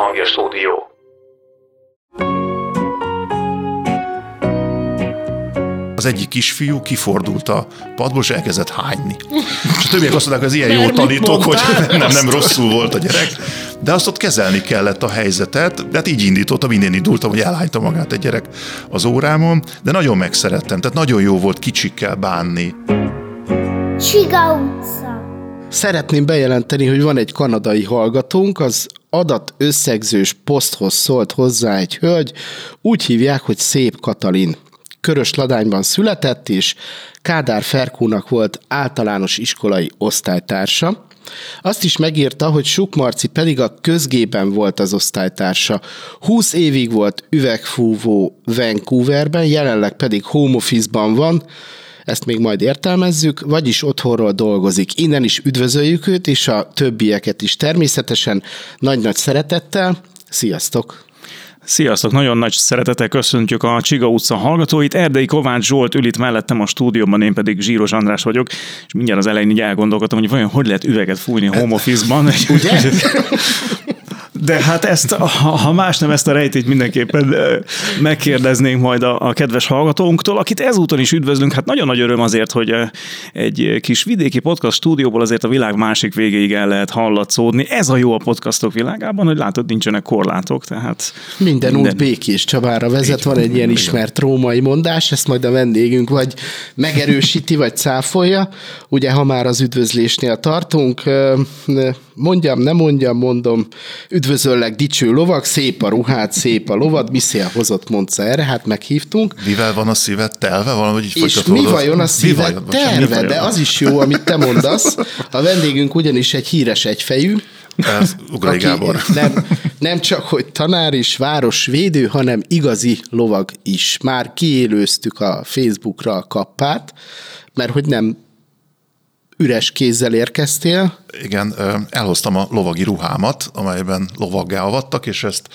hangja stúdió. az egyik kisfiú kifordult a padból, és elkezdett hányni. És a többiek azt mondták, hogy ez ilyen jó tanítok, hogy nem, nem rosszul volt a gyerek. De azt ott kezelni kellett a helyzetet, de hát így indítottam, innen indultam, hogy elhányta magát egy gyerek az órámon, de nagyon megszerettem, tehát nagyon jó volt kicsikkel bánni. Csiga utca. Szeretném bejelenteni, hogy van egy kanadai hallgatónk, az adat összegzős poszthoz szólt hozzá egy hölgy, úgy hívják, hogy Szép Katalin. Körös Ladányban született, és Kádár Ferkónak volt általános iskolai osztálytársa. Azt is megírta, hogy Suk Marci pedig a közgében volt az osztálytársa. 20 évig volt üvegfúvó Vancouverben, jelenleg pedig home office-ban van, ezt még majd értelmezzük, vagyis otthonról dolgozik. Innen is üdvözöljük őt, és a többieket is természetesen nagy-nagy szeretettel. Sziasztok! Sziasztok! Nagyon nagy szeretettel köszöntjük a Csiga utca hallgatóit. Erdei Kovács Zsolt ül itt mellettem a stúdióban, én pedig Zsíros András vagyok, és mindjárt az elején így elgondolkodtam, hogy vajon hogy lehet üveget fújni home office-ban. Ugye? De hát ezt, ha más nem ezt a rejtét mindenképpen megkérdeznénk majd a, a kedves hallgatónktól, akit ezúton is üdvözlünk. Hát nagyon nagy öröm azért, hogy egy kis vidéki podcast stúdióból azért a világ másik végéig el lehet hallatszódni. Ez a jó a podcastok világában, hogy látod, nincsenek korlátok. Tehát minden, minden... út Békés Csabára vezet, van egy ilyen ismert római mondás, ezt majd a vendégünk vagy megerősíti, vagy cáfolja. Ugye, ha már az üdvözlésnél tartunk, mondjam, nem mondjam, mondom, üdvözöllek dicső lovak, szép a ruhát, szép a lovad, Miszél hozott mondta erre, hát meghívtunk. Mivel van a szíved telve? Valahogy így És mi vajon a szíved terve? De az is jó, amit te mondasz. A vendégünk ugyanis egy híres egyfejű, ez Ugrai Gábor. Nem, nem csak, hogy tanár is, városvédő, hanem igazi lovag is. Már kiélőztük a Facebookra a kappát, mert hogy nem üres kézzel érkeztél. Igen, elhoztam a lovagi ruhámat, amelyben lovaggá avattak, és ezt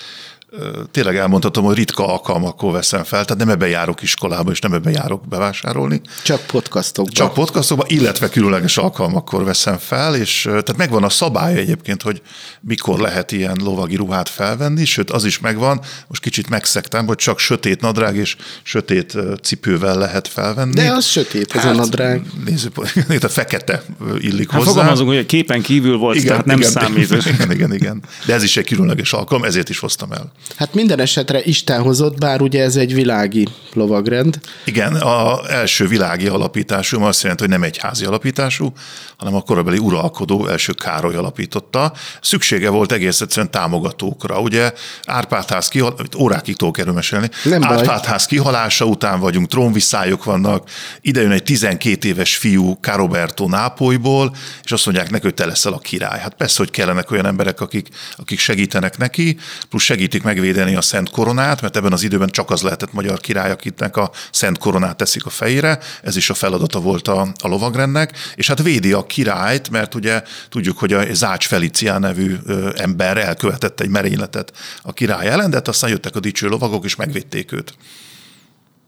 tényleg elmondhatom, hogy ritka alkalmakkor veszem fel, tehát nem ebben járok iskolába, és nem ebben járok bevásárolni. Csak podcastokban. Csak podcastokban, illetve különleges alkalmakkor veszem fel, és tehát megvan a szabály egyébként, hogy mikor lehet ilyen lovagi ruhát felvenni, sőt az is megvan, most kicsit megszektem, hogy csak sötét nadrág és sötét cipővel lehet felvenni. De az sötét, ez hát, a nadrág. Nézzük, a fekete illik hát hozzá. Fogalmazunk, hogy a képen kívül volt, igen, tehát nem igen, számít. Igen, igen, igen. De ez is egy különleges alkalom, ezért is hoztam el. Hát minden esetre Isten hozott, bár ugye ez egy világi lovagrend. Igen, a első világi alapítású, azt jelenti, hogy nem egy házi alapítású, hanem a korabeli uralkodó első Károly alapította. Szüksége volt egész egyszerűen támogatókra. Ugye Árpádház kihal... órákig tudok erről mesélni. Nem Árpádház kihalása után vagyunk, trónvisszályok vannak, ide jön egy 12 éves fiú Caroberto Nápolyból, és azt mondják neki, hogy te leszel a király. Hát persze, hogy kellenek olyan emberek, akik, akik segítenek neki, plusz segítik megvédeni a Szent Koronát, mert ebben az időben csak az lehetett magyar király, akitnek a Szent Koronát teszik a fejére, ez is a feladata volt a, a lovagrendnek, és hát védi a királyt, mert ugye tudjuk, hogy a Zács Felicián nevű ember elkövetett egy merényletet a király ellen, de hát aztán jöttek a dicső lovagok, és megvédték őt.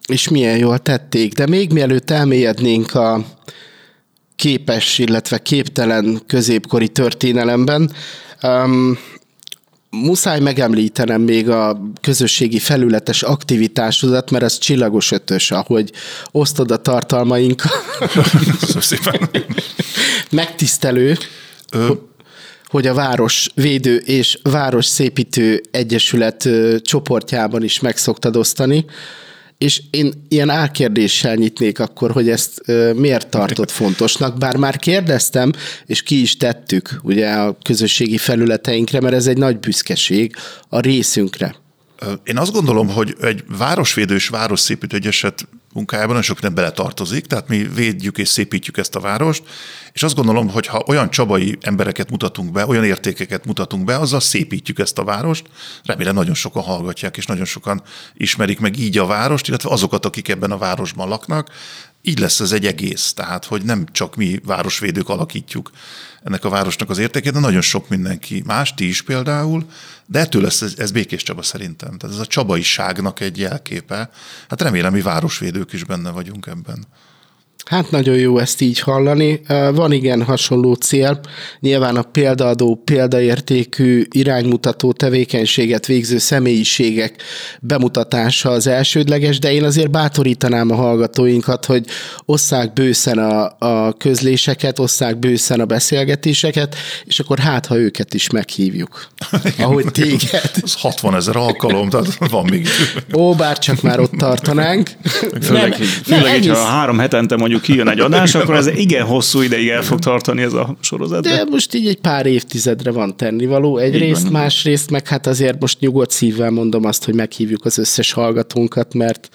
És milyen jól tették, de még mielőtt elmélyednénk a képes, illetve képtelen középkori történelemben, um, muszáj megemlítenem még a közösségi felületes aktivitásodat, mert ez csillagos ötös, ahogy osztod a tartalmainkat. szépen. Megtisztelő, Ö... hogy a Város Védő és Város Szépítő Egyesület csoportjában is meg szoktad osztani. És én ilyen álkérdéssel nyitnék akkor, hogy ezt miért tartott fontosnak, bár már kérdeztem, és ki is tettük ugye a közösségi felületeinkre, mert ez egy nagy büszkeség a részünkre. Én azt gondolom, hogy egy városvédő és városszépítő egyeset munkájában nagyon sok nem beletartozik, tehát mi védjük és szépítjük ezt a várost, és azt gondolom, hogy ha olyan csabai embereket mutatunk be, olyan értékeket mutatunk be, azzal szépítjük ezt a várost. Remélem nagyon sokan hallgatják, és nagyon sokan ismerik meg így a várost, illetve azokat, akik ebben a városban laknak. Így lesz ez egy egész, tehát hogy nem csak mi városvédők alakítjuk ennek a városnak az értékét, de nagyon sok mindenki más, ti is például, de ettől lesz ez, ez Békés Csaba szerintem. Tehát ez a csabaiságnak egy jelképe. Hát remélem, mi városvédők is benne vagyunk ebben. Hát nagyon jó ezt így hallani. Van igen hasonló cél. Nyilván a példaadó, példaértékű, iránymutató tevékenységet végző személyiségek bemutatása az elsődleges, de én azért bátorítanám a hallgatóinkat, hogy osszák bőszen a, a közléseket, osszák bőszen a beszélgetéseket, és akkor hát, ha őket is meghívjuk. Ahogy téged. Az 60 ezer alkalom, tehát van még. Ó, bár csak már ott tartanánk. Főleg, nem, főleg nem, hogyha három hetente mondjuk kijön egy adás, akkor ez igen hosszú ideig el fog tartani ez a sorozat. De most így egy pár évtizedre van tennivaló. Egyrészt, másrészt meg hát azért most nyugodt szívvel mondom azt, hogy meghívjuk az összes hallgatónkat, mert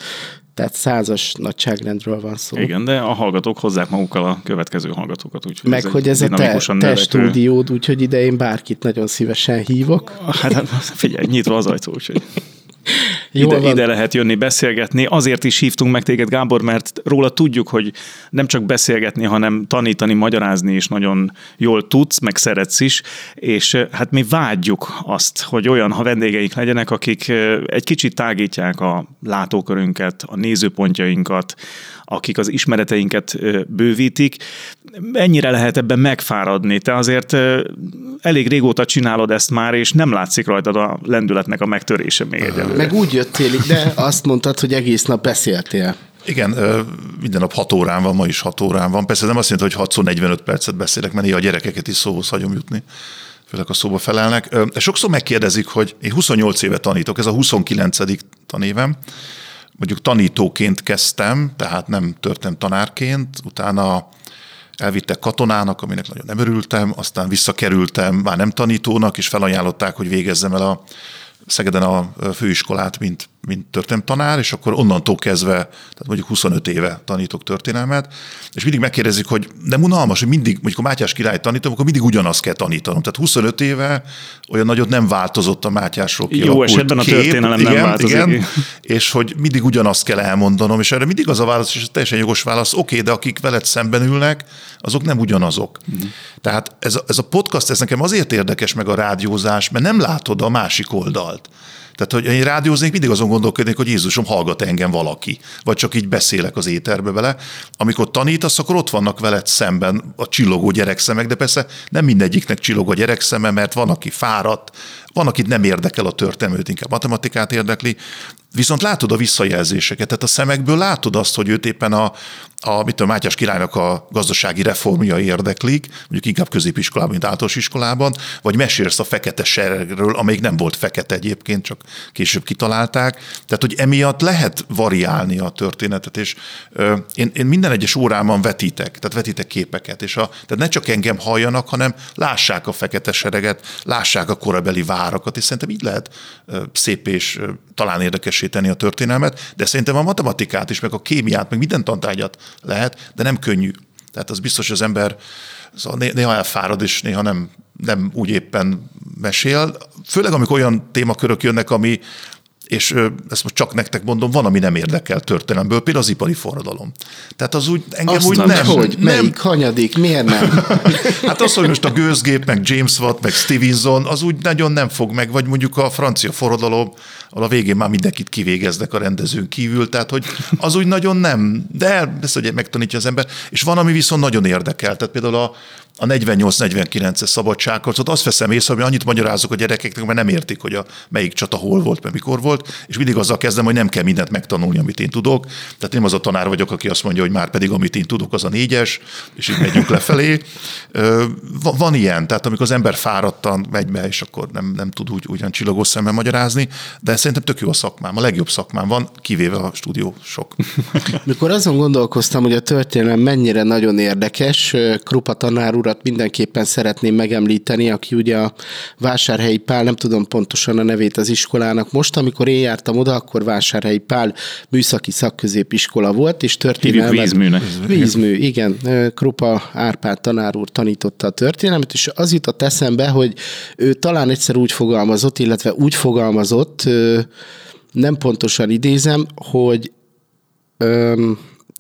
tehát százas nagyságrendről van szó. Igen, de a hallgatók hozzák magukkal a következő hallgatókat. Úgyhogy Meg, ez hogy ez a te, te stúdiód, úgyhogy ide én bárkit nagyon szívesen hívok. Hát, hát figyelj, nyitva az ajtó, úgyhogy... ide, ide lehet jönni, beszélgetni. Azért is hívtunk meg téged, Gábor, mert róla tudjuk, hogy nem csak beszélgetni, hanem tanítani, magyarázni is nagyon jól tudsz, meg szeretsz is, és hát mi vágyjuk azt, hogy olyan ha vendégeik legyenek, akik egy kicsit tágítják a látókörünket, a nézőpontjainkat, akik az ismereteinket bővítik. Ennyire lehet ebben megfáradni? Te azért elég régóta csinálod ezt már, és nem látszik rajtad a lendületnek a megtörése még egyelőre. Meg úgy jöttél, de azt mondtad, hogy egész nap beszéltél. Igen, minden nap 6 órán van, ma is 6 órán van. Persze nem azt jelenti, hogy 6 45 percet beszélek, mert néha a gyerekeket is szóhoz hagyom jutni főleg a szóba felelnek. Sokszor megkérdezik, hogy én 28 éve tanítok, ez a 29. tanévem, mondjuk tanítóként kezdtem, tehát nem történt tanárként, utána elvittek katonának, aminek nagyon nem örültem, aztán visszakerültem már nem tanítónak, és felajánlották, hogy végezzem el a Szegeden a főiskolát, mint, mint történelemtanár, és akkor onnantól kezdve, tehát mondjuk 25 éve tanítok történelmet, és mindig megkérdezik, hogy nem unalmas, hogy mindig, mondjuk a Mátyás király tanítom, akkor mindig ugyanazt kell tanítanom. Tehát 25 éve olyan nagyot nem változott a Mátyásról Jó esetben kép. a történelem igen, nem változik. Igen, és hogy mindig ugyanazt kell elmondanom, és erre mindig az a válasz, és ez teljesen jogos válasz, oké, okay, de akik veled szemben ülnek, azok nem ugyanazok. Mm. Tehát ez a, ez a podcast, ez nekem azért érdekes meg a rádiózás, mert nem látod a másik oldalt. Tehát, hogy én rádióznék, mindig azon gondolkodnék, hogy Jézusom, hallgat engem valaki, vagy csak így beszélek az éterbe vele. Amikor tanítasz, akkor ott vannak veled szemben a csillogó gyerekszemek, de persze nem mindegyiknek csillog a gyerekszeme, mert van, aki fáradt, van, akit nem érdekel a történelmet, inkább matematikát érdekli, viszont látod a visszajelzéseket, tehát a szemekből látod azt, hogy őt éppen a, a mit tudom, Mátyás királynak a gazdasági reformja érdeklik, mondjuk inkább középiskolában, mint általános iskolában, vagy mesélsz a fekete seregről, amelyik nem volt fekete egyébként, csak később kitalálták. Tehát, hogy emiatt lehet variálni a történetet, és ö, én, én minden egyes órámban vetítek, tehát vetítek képeket, és a, tehát ne csak engem halljanak, hanem lássák a fekete sereget, lássák a korabeli várakat, és szerintem így lehet ö, szép és ö, talán érdekessé tenni a történelmet, de szerintem a matematikát is, meg a kémiát, meg minden tantárgyat lehet, de nem könnyű. Tehát az biztos, hogy az ember szóval néha elfárad, és néha nem, nem úgy éppen mesél. Főleg, amikor olyan témakörök jönnek, ami és ezt most csak nektek mondom, van, ami nem érdekel történelemből, például az ipari forradalom. Tehát az úgy engem Azt úgy nem. nem hogy? Nem. Melyik hanyadik? Miért nem? hát az, hogy most a gőzgép, meg James Watt, meg Stevenson, az úgy nagyon nem fog meg, vagy mondjuk a francia forradalom, ahol a végén már mindenkit kivégeznek a rendezőn kívül, tehát hogy az úgy nagyon nem, de ezt ugye megtanítja az ember. És van, ami viszont nagyon érdekel, tehát például a, a 48-49-es szabadságharcot, azt veszem észre, hogy annyit magyarázok a gyerekeknek, mert nem értik, hogy a melyik csata hol volt, mert mikor volt, és mindig azzal kezdem, hogy nem kell mindent megtanulni, amit én tudok. Tehát nem az a tanár vagyok, aki azt mondja, hogy már pedig amit én tudok, az a négyes, és így megyünk lefelé. Van ilyen, tehát amikor az ember fáradtan megy be, és akkor nem, nem tud úgy ugyan csillagos szemmel magyarázni, de szerintem tök jó a szakmám, a legjobb szakmám van, kivéve a stúdió sok. Mikor azon gondolkoztam, hogy a történelem mennyire nagyon érdekes, Krupa tanár urat mindenképpen szeretném megemlíteni, aki ugye a Vásárhelyi Pál, nem tudom pontosan a nevét az iskolának most, amikor én jártam oda, akkor Vásárhelyi Pál műszaki szakközépiskola volt, és történelmet... vízműnek. Vízmű, igen. Krupa Árpád tanár úr tanította a történelmet, és az jutott eszembe, hogy ő talán egyszer úgy fogalmazott, illetve úgy fogalmazott, nem pontosan idézem, hogy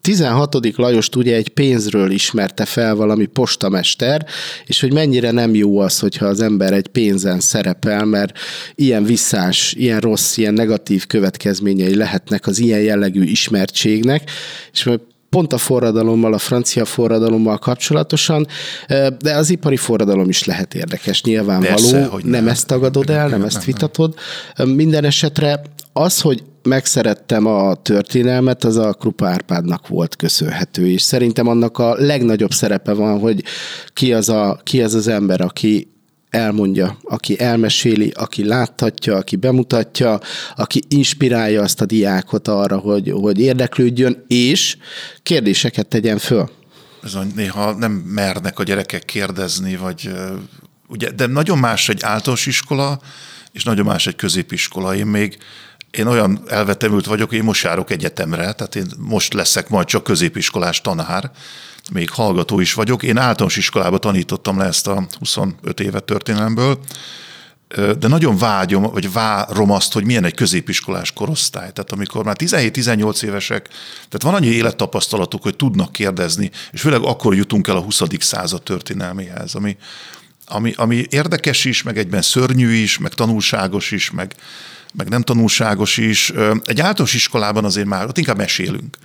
16. Lajost ugye egy pénzről ismerte fel valami postamester, és hogy mennyire nem jó az, hogyha az ember egy pénzen szerepel, mert ilyen visszás, ilyen rossz, ilyen negatív következményei lehetnek az ilyen jellegű ismertségnek, és pont a forradalommal, a francia forradalommal kapcsolatosan, de az ipari forradalom is lehet érdekes, nyilvánvaló. Persze, hogy nem, nem ezt tagadod el, nem ezt vitatod. Minden esetre az, hogy megszerettem a történelmet, az a Krupa Árpádnak volt köszönhető, és szerintem annak a legnagyobb szerepe van, hogy ki az, a, ki az az ember, aki elmondja, aki elmeséli, aki láthatja, aki bemutatja, aki inspirálja azt a diákot arra, hogy, hogy érdeklődjön, és kérdéseket tegyen föl. Bizony, néha nem mernek a gyerekek kérdezni, vagy ugye, de nagyon más egy általános iskola, és nagyon más egy középiskola. Én még én olyan elvetemült vagyok, hogy én most járok egyetemre, tehát én most leszek majd csak középiskolás tanár, még hallgató is vagyok. Én általános iskolába tanítottam le ezt a 25 évet történelemből, de nagyon vágyom, vagy várom azt, hogy milyen egy középiskolás korosztály. Tehát amikor már 17-18 évesek, tehát van annyi élettapasztalatuk, hogy tudnak kérdezni, és főleg akkor jutunk el a 20. század történelméhez, ami, ami, ami érdekes is, meg egyben szörnyű is, meg tanulságos is, meg, meg nem tanulságos is. Egy általános iskolában azért már ott inkább mesélünk.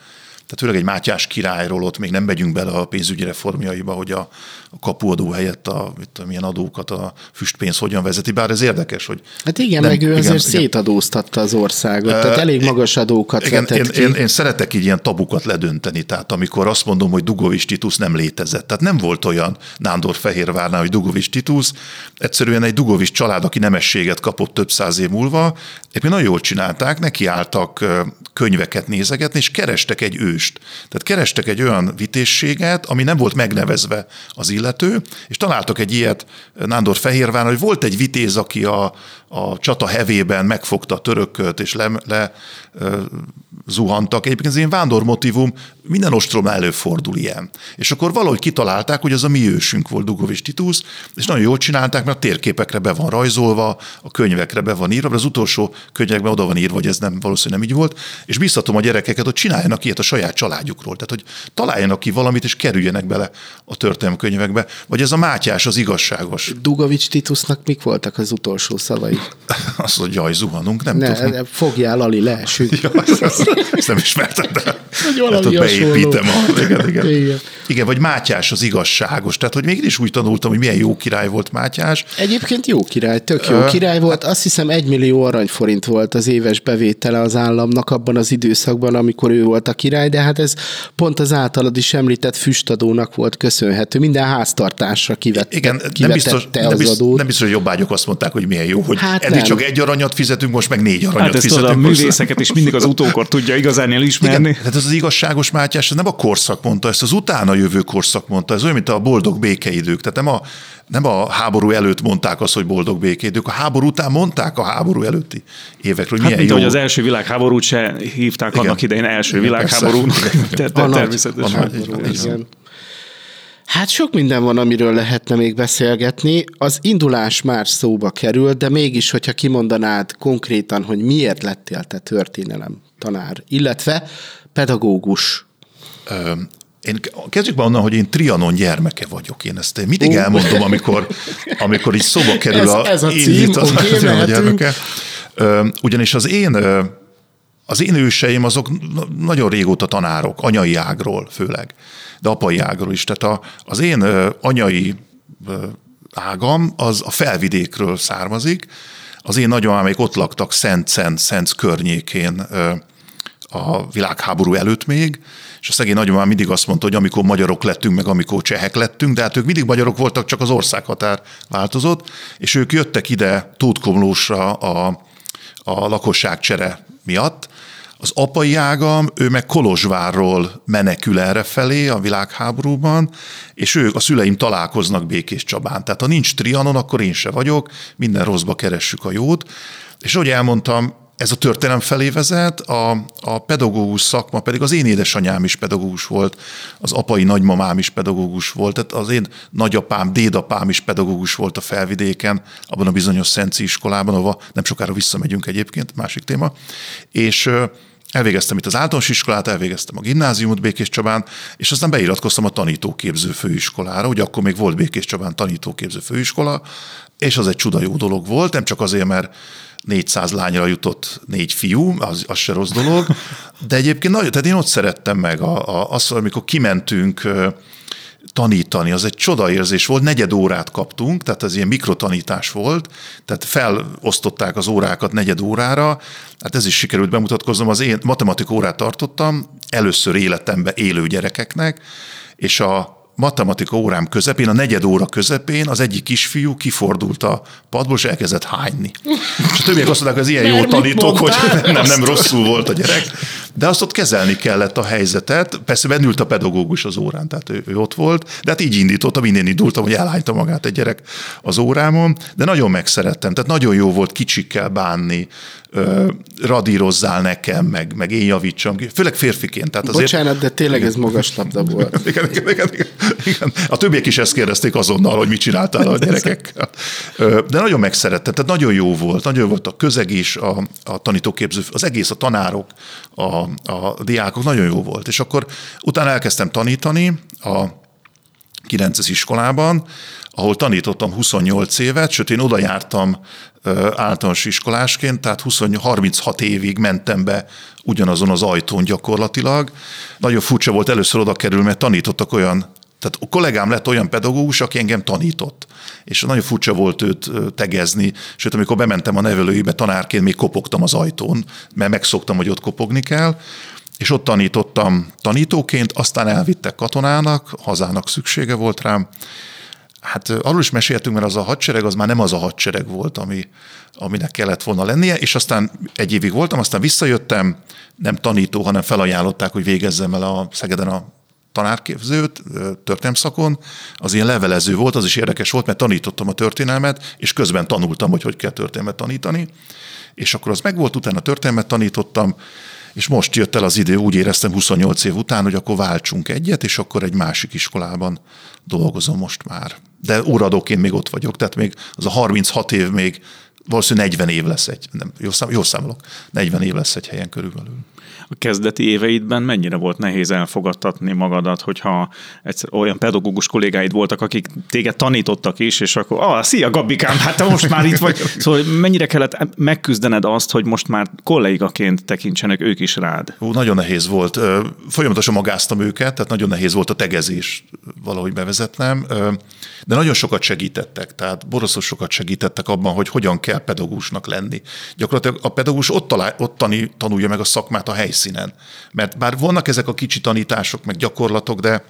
Tehát főleg egy Mátyás királyról ott még nem megyünk bele a pénzügyi reformjaiba, hogy a, a kapuadó helyett a, a milyen adókat a füstpénz hogyan vezeti, bár ez érdekes, hogy... Hát igen, nem, meg ő igen, azért igen. szétadóztatta az országot, uh, tehát elég magas adókat igen, én, ki. Én, én szeretek így ilyen tabukat ledönteni, tehát amikor azt mondom, hogy Dugovics Titus nem létezett, tehát nem volt olyan Nándor Fehérvárnál, hogy Dugovics Titus, egyszerűen egy Dugovics család, aki nemességet kapott több száz év múlva, éppen nagyon jól csinálták, nekiálltak könyveket nézegetni, és kerestek egy őst. Tehát kerestek egy olyan vitézséget, ami nem volt megnevezve az illető, és találtak egy ilyet Nándor Fehérván, hogy volt egy vitéz, aki a, a csata hevében megfogta a törököt, és le, le zuhantak. Egyébként ez ilyen vándor motivum, minden ostromnál előfordul ilyen. És akkor valahogy kitalálták, hogy az a mi ősünk volt Dugovics Titus, és nagyon jól csinálták, mert a térképekre be van rajzolva, a könyvekre be van írva, az utolsó könyvekben oda van írva, hogy ez nem valószínűleg nem így volt, és biztatom a gyerekeket, hogy csináljanak ilyet a saját családjukról, tehát hogy találjanak ki valamit, és kerüljenek bele a történelmi könyvekbe, vagy ez a Mátyás az igazságos. Dugovics Titusnak mik voltak az utolsó szavai? Azt, hogy jaj, zuhanunk, nem ne, tudom. Fogjál, Ali, leesünk. Ja, ezt nem ismertem, de hát ott beépítem. A, igen, igen. igen. igen, vagy Mátyás az igazságos. Tehát, hogy mégis úgy tanultam, hogy milyen jó király volt Mátyás. Egyébként jó király, tök jó király volt. Azt hiszem egy millió aranyforint volt az éves bevétele az államnak abban az időszakban, amikor ő volt a király, de hát ez pont az általad is említett füstadónak volt köszönhető. Minden háztartásra kivett, Igen, nem biztos, nem, biztos, nem biztos, hogy jobbágyok azt mondták, hogy milyen jó, hogy hát eddig nem. csak egy aranyat fizetünk, most meg négy aranyat hát ezt fizetünk. a művészeket is mindig az utókor tudja igazán elismerni. Igen, tehát ez az igazságos Mátyás, ez nem a korszak mondta, ezt az utána jövő korszak mondta, ez olyan, mint a boldog békeidők. Tehát nem a, nem a háború előtt mondták azt, hogy boldog békédők, a háború után mondták a háború előtti évekről, hogy hát, milyen mint, jó. hogy az első világháborút se hívták igen. annak idején első világháborúnak. Természetesen. Hát sok minden van, amiről lehetne még beszélgetni. Az indulás már szóba kerül, de mégis, hogyha kimondanád konkrétan, hogy miért lettél te történelem tanár, illetve pedagógus. Én kezdjük be onnan, hogy én Trianon gyermeke vagyok. Én ezt mindig uh. elmondom, amikor, amikor így szóba kerül ez, a, ez a cím, a, okay, a gyermeke. Ugyanis az én az én őseim azok nagyon régóta tanárok, anyai ágról főleg, de apai ágról is. Tehát a, az én anyai ágam az a felvidékről származik. Az én nagyomámék ott laktak Szent-Szent, Szent környékén a világháború előtt még, és a szegény nagyomám mindig azt mondta, hogy amikor magyarok lettünk, meg amikor csehek lettünk, de hát ők mindig magyarok voltak, csak az országhatár változott, és ők jöttek ide Tótkomlósra a, a lakosságcsere miatt, az apai ágam, ő meg Kolozsvárról menekül erre felé a világháborúban, és ők, a szüleim találkoznak Békés Csabán. Tehát ha nincs Trianon, akkor én se vagyok, minden rosszba keressük a jót. És ahogy elmondtam, ez a történelem felé vezet, a, a pedagógus szakma pedig az én édesanyám is pedagógus volt, az apai nagymamám is pedagógus volt, tehát az én nagyapám, dédapám is pedagógus volt a felvidéken, abban a bizonyos Szenci iskolában, ahova nem sokára visszamegyünk egyébként, másik téma. És Elvégeztem itt az általános iskolát, elvégeztem a gimnáziumot Békés Csabán, és aztán beiratkoztam a tanítóképző főiskolára, ugye akkor még volt Békés Csabán tanítóképző főiskola, és az egy csuda jó dolog volt, nem csak azért, mert 400 lányra jutott négy fiú, az, az se rossz dolog, de egyébként nagyon, tehát én ott szerettem meg a, a, azt, amikor kimentünk tanítani, az egy csodaérzés volt, negyed órát kaptunk, tehát ez ilyen mikrotanítás volt, tehát felosztották az órákat negyed órára, hát ez is sikerült bemutatkoznom, az én matematika órát tartottam, először életemben élő gyerekeknek, és a matematika órám közepén, a negyed óra közepén az egyik kisfiú kifordult a padból, és elkezdett hányni. És a többiek azt mondták, hogy ez ilyen jó tanítok, hogy nem, nem rosszul volt a gyerek. De azt ott kezelni kellett a helyzetet. Persze bennült a pedagógus az órán, tehát ő, ő ott volt, de hát így indítottam, én indultam, hogy elhányta magát egy gyerek az órámon, de nagyon megszerettem. Tehát nagyon jó volt kicsikkel bánni, radírozzál nekem, meg, meg én javítsam. Főleg férfiként. Tehát azért... Bocsánat, de tényleg ez magas labda volt. igen, igen, igen, igen, igen. A többiek is ezt kérdezték azonnal, hogy mit csináltál a gyerekekkel. De nagyon megszerettem, tehát nagyon jó volt. Nagyon jó volt a közeg is, a, a tanítóképző, az egész, a tanárok, a, a diákok, nagyon jó volt. És akkor utána elkezdtem tanítani a 9 iskolában, ahol tanítottam 28 évet, sőt én oda jártam általános iskolásként, tehát 20, 36 évig mentem be ugyanazon az ajtón gyakorlatilag. Nagyon furcsa volt először oda kerül, mert tanítottak olyan, tehát a kollégám lett olyan pedagógus, aki engem tanított. És nagyon furcsa volt őt tegezni, sőt, amikor bementem a nevelőibe tanárként, még kopogtam az ajtón, mert megszoktam, hogy ott kopogni kell. És ott tanítottam tanítóként, aztán elvittek katonának, hazának szüksége volt rám, Hát arról is meséltünk, mert az a hadsereg az már nem az a hadsereg volt, ami, aminek kellett volna lennie, és aztán egy évig voltam, aztán visszajöttem, nem tanító, hanem felajánlották, hogy végezzem el a Szegeden a tanárképzőt, történelmszakon, az ilyen levelező volt, az is érdekes volt, mert tanítottam a történelmet, és közben tanultam, hogy hogy kell történelmet tanítani, és akkor az megvolt, utána történelmet tanítottam, és most jött el az idő, úgy éreztem 28 év után, hogy akkor váltsunk egyet, és akkor egy másik iskolában dolgozom most már. De óradóként még ott vagyok, tehát még az a 36 év még valószínűleg 40 év lesz egy, nem, jó, szám, jó számolok, 40 év lesz egy helyen körülbelül a kezdeti éveidben mennyire volt nehéz elfogadtatni magadat, hogyha egyszer olyan pedagógus kollégáid voltak, akik téged tanítottak is, és akkor, ah, szia Gabikám, hát te most már itt vagy. Szóval mennyire kellett megküzdened azt, hogy most már kollégaként tekintsenek ők is rád? Ó, nagyon nehéz volt. Folyamatosan magáztam őket, tehát nagyon nehéz volt a tegezés valahogy bevezetnem, de nagyon sokat segítettek, tehát boroszos sokat segítettek abban, hogy hogyan kell pedagógusnak lenni. Gyakorlatilag a pedagógus ott, talál, ott tanulja meg a szakmát a helyszínen helyszínen. Mert bár vannak ezek a kicsi tanítások, meg gyakorlatok, de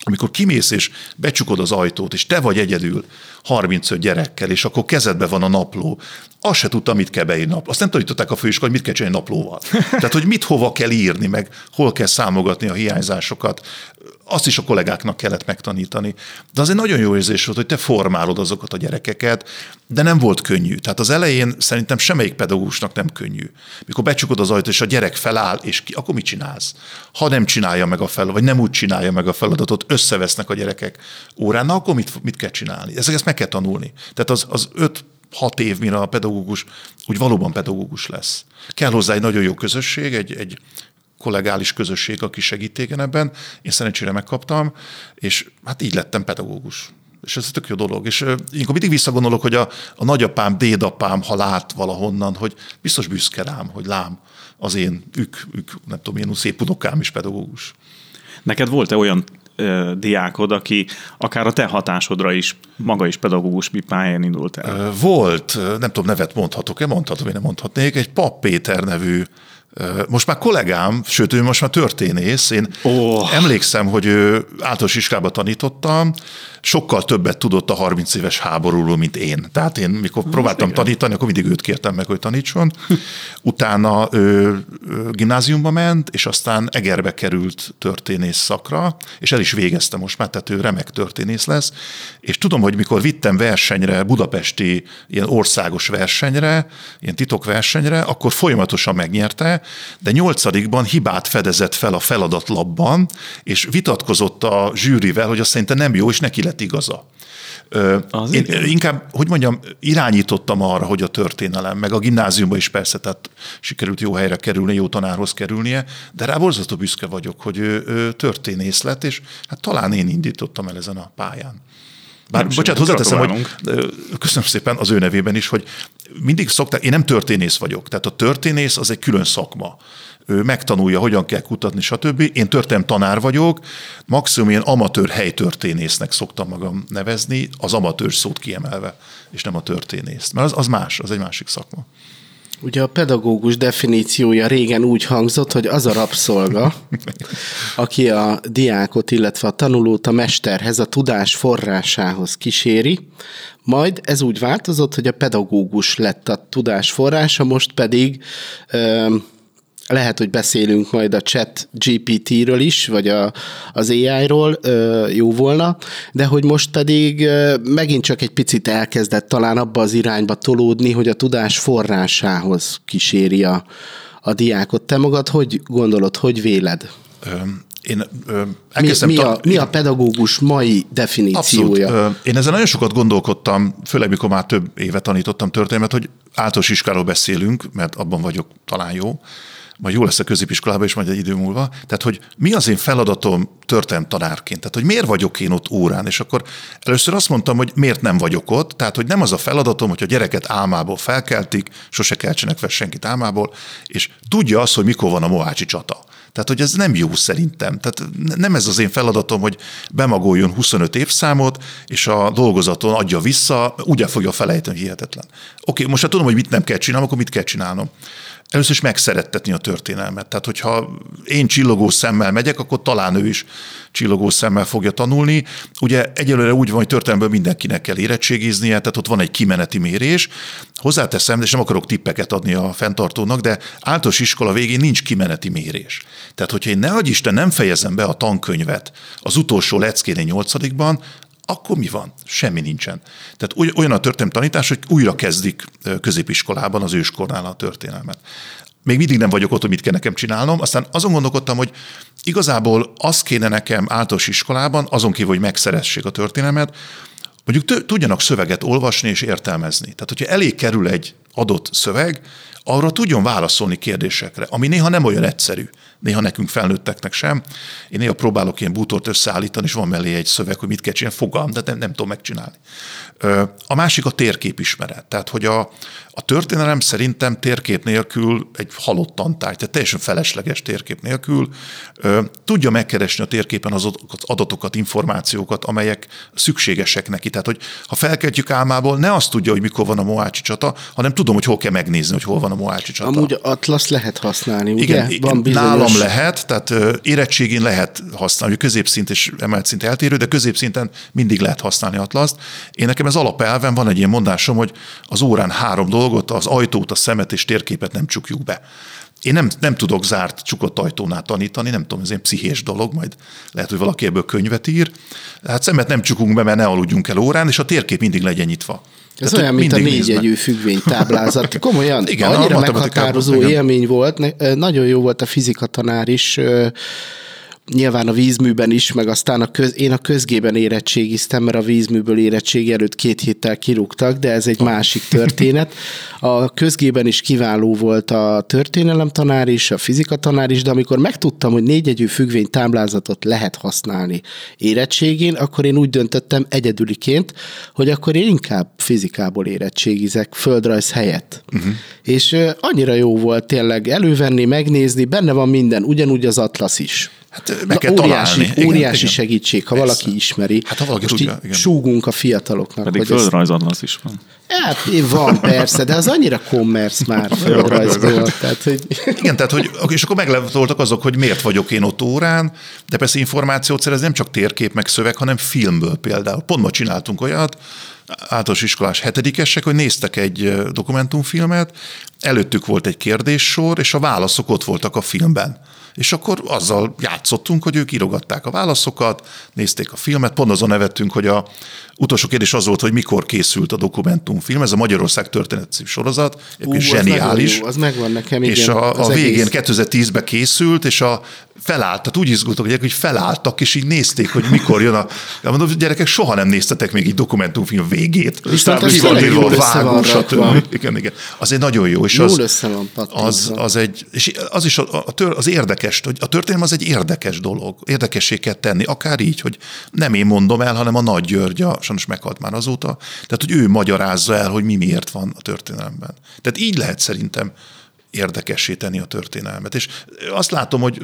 amikor kimész és becsukod az ajtót, és te vagy egyedül 35 gyerekkel, és akkor kezedbe van a napló, azt se tudtam, mit kell beírni napló. Azt nem tanították a főiskolán, hogy mit kell csinálni naplóval. Tehát, hogy mit hova kell írni, meg hol kell számogatni a hiányzásokat azt is a kollégáknak kellett megtanítani. De az egy nagyon jó érzés volt, hogy te formálod azokat a gyerekeket, de nem volt könnyű. Tehát az elején szerintem semmelyik pedagógusnak nem könnyű. Mikor becsukod az ajtót, és a gyerek feláll, és ki, akkor mit csinálsz? Ha nem csinálja meg a feladatot, vagy nem úgy csinálja meg a feladatot, összevesznek a gyerekek órán, na akkor mit, mit kell csinálni? Ezt, ezt meg kell tanulni. Tehát az, az öt hat év, mire a pedagógus úgy valóban pedagógus lesz. Kell hozzá egy nagyon jó közösség, egy, egy kollegális közösség, aki segítéken ebben. Én szerencsére megkaptam, és hát így lettem pedagógus. És ez tök jó dolog. És én mindig visszagondolok, hogy a, a nagyapám, dédapám, ha lát valahonnan, hogy biztos büszke rám, hogy lám az én ük, ük nem tudom, én szép unokám is pedagógus. Neked volt-e olyan ö, diákod, aki akár a te hatásodra is, maga is pedagógus mi pályán indult el? Volt, nem tudom, nevet mondhatok-e, mondhatom, én nem mondhatnék, egy Pap Péter nevű most már kollégám, sőt, ő most már történész. Én oh. emlékszem, hogy ő általános iskába tanítottam, sokkal többet tudott a 30 éves háborúról, mint én. Tehát én, mikor Na, próbáltam tanítani, akkor mindig őt kértem meg, hogy tanítson. Utána ő gimnáziumba ment, és aztán Egerbe került történész szakra, és el is végezte most már, tehát ő remek történész lesz. És tudom, hogy mikor vittem versenyre, budapesti ilyen országos versenyre, ilyen titokversenyre, akkor folyamatosan megnyerte, de nyolcadikban hibát fedezett fel a feladatlapban, és vitatkozott a zsűrivel, hogy azt szerintem nem jó, és neki lett igaza. Az Én igen. inkább, hogy mondjam, irányítottam arra, hogy a történelem, meg a gimnáziumban is persze, tehát sikerült jó helyre kerülni, jó tanárhoz kerülnie, de rá borzasztó büszke vagyok, hogy ő, ő történész lett, és hát talán én indítottam el ezen a pályán. Bár, Nem bocsánat, hozzáteszem, hogy köszönöm szépen az ő nevében is, hogy mindig szokták, én nem történész vagyok, tehát a történész az egy külön szakma. Megtanulja, hogyan kell kutatni, stb. Én történelem tanár vagyok, maximum ilyen amatőr helytörténésznek szoktam magam nevezni, az amatőr szót kiemelve, és nem a történészt. Mert az, az más, az egy másik szakma. Ugye a pedagógus definíciója régen úgy hangzott, hogy az a rabszolga, aki a diákot, illetve a tanulót a mesterhez, a tudás forrásához kíséri, majd ez úgy változott, hogy a pedagógus lett a tudás forrása, most pedig öm, lehet, hogy beszélünk majd a chat GPT-ről is, vagy a, az AI-ról, jó volna, de hogy most pedig megint csak egy picit elkezdett talán abba az irányba tolódni, hogy a tudás forrásához kíséri a, a diákot. Te magad hogy gondolod, hogy véled? Ö, Én ö, Mi, mi, a, mi a pedagógus mai definíciója? Abszolút. Én ezen nagyon sokat gondolkodtam, főleg mikor már több éve tanítottam történelmet, hogy általános iskáról beszélünk, mert abban vagyok talán jó, majd jó lesz a középiskolában is majd egy idő múlva. Tehát, hogy mi az én feladatom történelem tanárként? Tehát, hogy miért vagyok én ott órán? És akkor először azt mondtam, hogy miért nem vagyok ott. Tehát, hogy nem az a feladatom, hogy a gyereket álmából felkeltik, sose keltsenek fel senkit álmából, és tudja azt, hogy mikor van a Mohácsi csata. Tehát, hogy ez nem jó szerintem. Tehát nem ez az én feladatom, hogy bemagoljon 25 évszámot, és a dolgozaton adja vissza, ugye fogja felejteni, hihetetlen. Oké, most ha tudom, hogy mit nem kell csinálnom, akkor mit kell csinálnom? Először is megszerettetni a történelmet. Tehát, hogyha én csillogó szemmel megyek, akkor talán ő is csillogó szemmel fogja tanulni. Ugye egyelőre úgy van, hogy történelmből mindenkinek kell érettségiznie, tehát ott van egy kimeneti mérés. Hozzáteszem, és nem akarok tippeket adni a fenntartónak, de általános iskola végén nincs kimeneti mérés. Tehát, hogyha én ne Isten nem fejezem be a tankönyvet az utolsó leckénél nyolcadikban, akkor mi van? Semmi nincsen. Tehát oly- olyan a történelmi tanítás, hogy újra kezdik középiskolában, az őskornál a történelmet. Még mindig nem vagyok ott, hogy mit kell nekem csinálnom, aztán azon gondolkodtam, hogy igazából az kéne nekem általános iskolában, azon kívül, hogy megszeressék a történelmet, mondjuk tudjanak szöveget olvasni és értelmezni. Tehát, hogyha elég kerül egy adott szöveg, arra tudjon válaszolni kérdésekre, ami néha nem olyan egyszerű. Néha nekünk felnőtteknek sem. Én néha próbálok ilyen bútort összeállítani, és van mellé egy szöveg, hogy mit kell csinálni, fogalm, de nem, nem tudom megcsinálni. A másik a térképismeret. Tehát, hogy a, a történelem szerintem térkép nélkül egy halott tantárgy, tehát teljesen felesleges térkép nélkül ö, tudja megkeresni a térképen az adatokat- információkat, amelyek szükségesek neki. Tehát, hogy ha felkeltjük álmából, ne azt tudja, hogy mikor van a Mohácsi csata, hanem tudom, hogy hol kell megnézni, hogy hol van a Mohácsi csata. Amúgy Atlas lehet használni, ugye? Igen, Van bizonyos... nálam lehet, tehát érettségén lehet használni, hogy középszint és emelt szint eltérő, de középszinten mindig lehet használni Atlaszt. Én nekem ez alapelven van egy ilyen mondásom, hogy az órán három dolgot, az ajtót, a szemet és térképet nem csukjuk be. Én nem, nem tudok zárt, csukott ajtónál tanítani, nem tudom, ez egy pszichés dolog, majd lehet, hogy valaki ebből könyvet ír. Hát szemet nem csukunk be, mert ne aludjunk el órán, és a térkép mindig legyen nyitva. Ez Tehát, olyan, mint a négyjegyű függvénytáblázat. Komolyan, Igen, annyira meghatározó igen. élmény volt. Nagyon jó volt a fizika tanár is, nyilván a vízműben is, meg aztán a köz, én a közgében érettségiztem, mert a vízműből érettségi előtt két héttel kirúgtak, de ez egy másik történet. A közgében is kiváló volt a történelem tanár is, a fizika tanár is, de amikor megtudtam, hogy négyegyű függvény táblázatot lehet használni érettségén, akkor én úgy döntöttem egyedüliként, hogy akkor én inkább fizikából érettségizek, földrajz helyett. Uh-huh. És ö, annyira jó volt tényleg elővenni, megnézni, benne van minden, ugyanúgy az atlasz is. Hát meg kell óriási, találni. Óriási igen. segítség, ha Persze. valaki ismeri. Hát, ha valaki Most tudja, így igen. súgunk a fiataloknak. Pedig földrajzatlasz is van. Hát van persze, de az annyira commerce már földrajzból. Tehát, hogy... Igen, tehát, hogy, és akkor meglepődtek azok, hogy miért vagyok én ott órán, de persze információt szerez nem csak térkép meg szöveg, hanem filmből például. Pont ma csináltunk olyat, általános iskolás hetedikesek, hogy néztek egy dokumentumfilmet, előttük volt egy kérdéssor, és a válaszok ott voltak a filmben. És akkor azzal játszottunk, hogy ők írogatták a válaszokat, nézték a filmet, pont azon nevettünk, hogy a utolsó kérdés az volt, hogy mikor készült a dokumentumfilm, ez a Magyarország történet című sorozat, Ú, az zseniális. nagyon jó, az megvan nekem, És igen, a, az a végén egész. 2010-ben készült, és a felállt, tehát úgy izgultak, hogy, hogy felálltak, és így nézték, hogy mikor jön a... Ja, mondom, gyerekek, soha nem néztetek még egy dokumentumfilm végét. Ez Ki van írva vágó, stb. Igen, igen. Az egy nagyon jó, és Jól az, az, az egy, és az is a, a tör, az érdekes, hogy a történelem az egy érdekes dolog. Érdekessé kell tenni, akár így, hogy nem én mondom el, hanem a Nagy György, a, sajnos meghalt már azóta, tehát hogy ő magyarázza el, hogy mi miért van a történelemben. Tehát így lehet szerintem érdekessé tenni a történelmet. És azt látom, hogy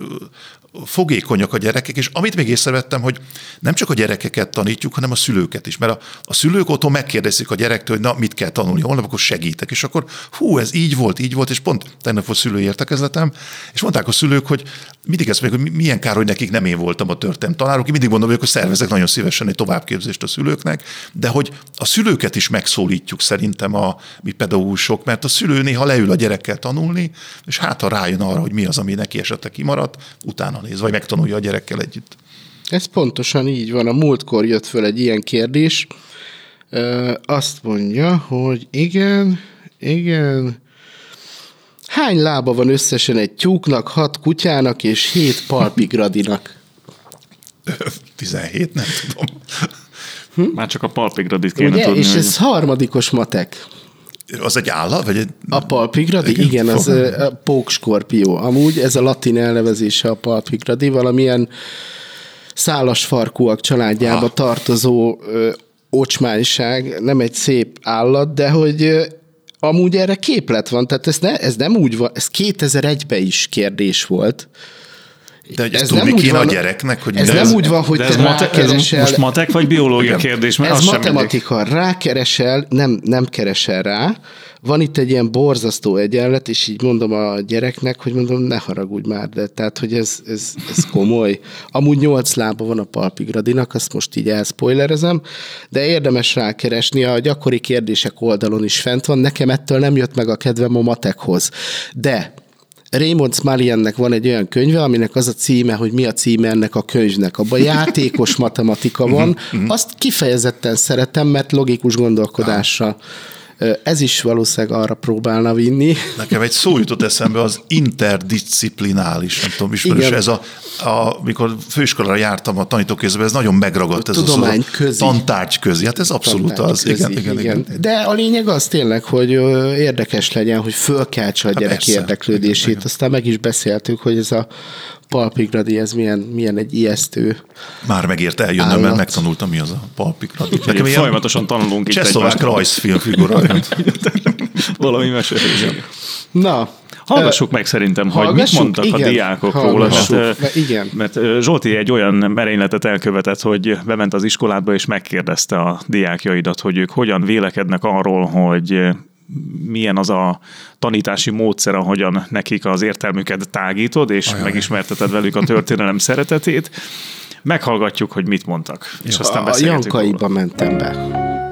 fogékonyak a gyerekek, és amit még észrevettem, hogy nem csak a gyerekeket tanítjuk, hanem a szülőket is. Mert a, a szülők otthon megkérdezik a gyerektől, hogy na, mit kell tanulni, holnap akkor segítek. És akkor hú, ez így volt, így volt, és pont tegnap volt szülői értekezletem, és mondták a szülők, hogy mindig ezt mondják, hogy milyen kár, hogy nekik nem én voltam a történelem tanárok. Én mindig mondom, hogy akkor szervezek nagyon szívesen egy továbbképzést a szülőknek, de hogy a szülőket is megszólítjuk szerintem a mi pedagógusok, mert a szülő néha leül a gyerekkel tanulni, és hát ha rájön arra, hogy mi az, ami neki esetleg kimaradt, utána néz, vagy megtanulja a gyerekkel együtt. Ez pontosan így van. A múltkor jött föl egy ilyen kérdés. Ö, azt mondja, hogy igen, igen. Hány lába van összesen egy tyúknak, hat kutyának és hét palpigradinak? 17, nem tudom. Már csak a palpigradit kéne Ugye? tudni. És hogy- ez harmadikos matek. Az egy állat? Vagy egy... A palpigradi? Igen. Igen, az a pókskorpió. Amúgy ez a latin elnevezése a palpigradi, valamilyen szálas farkúak családjába Ah. tartozó ö, ocsmányság, nem egy szép állat, de hogy ö, amúgy erre képlet van, tehát ez, ne, ez nem úgy van, ez 2001-ben is kérdés volt. De hogy ez tudni nem úgy kéne van- a gyereknek, hogy ez nem úgy van, hogy te ez, mate, ez rákeresel- most matek vagy biológia kérdés? Mert Ez az sem mindegy. matematika, rákeresel, nem, nem keresel rá, van itt egy ilyen borzasztó egyenlet, és így mondom a gyereknek, hogy mondom, ne haragudj már, de tehát, hogy ez, ez, ez komoly. Amúgy nyolc lába van a palpigradinak, azt most így elspoilerezem, de érdemes rákeresni, a gyakori kérdések oldalon is fent van, nekem ettől nem jött meg a kedvem a matekhoz. De Raymond Smaliennek van egy olyan könyve, aminek az a címe, hogy mi a címe ennek a könyvnek. Abban játékos matematika van. Azt kifejezetten szeretem, mert logikus gondolkodásra. Ez is valószínűleg arra próbálna vinni. Nekem egy szó jutott eszembe, az interdisciplinális, nem tudom, ismerős, Igen. ez a, a, mikor főiskolára jártam a tanítókézben, ez nagyon megragadt. Ez Tudomány az, közi. Tantárgy közi, hát ez abszolút az. Igen, Közi, igen, igen. igen. De a lényeg az tényleg, hogy érdekes legyen, hogy fölkeltse a gyerek Hát persze. érdeklődését. Igen, igen. Aztán meg is beszéltük, hogy ez a palpigradi, ez milyen, milyen egy ijesztő. Már megért eljönnöm, mert megtanultam, mi az a palpikra. Nekem Folyamatosan tanulunk itt Csehszlovák rajzfilm figura. Valami mesélés. Na, Hallgassuk meg szerintem, hogy mit mondtak a Igen, diákok róla. Mert, igen. mert Zsolti egy olyan merényletet elkövetett, hogy bement az iskoládba és megkérdezte a diákjaidat, hogy ők hogyan vélekednek arról, hogy milyen az a tanítási módszer, ahogyan nekik az értelmüket tágítod, és Ajaj. megismerteted velük a történelem szeretetét. Meghallgatjuk, hogy mit mondtak, és aztán a beszélgetünk róla. Jankaiba mentem be.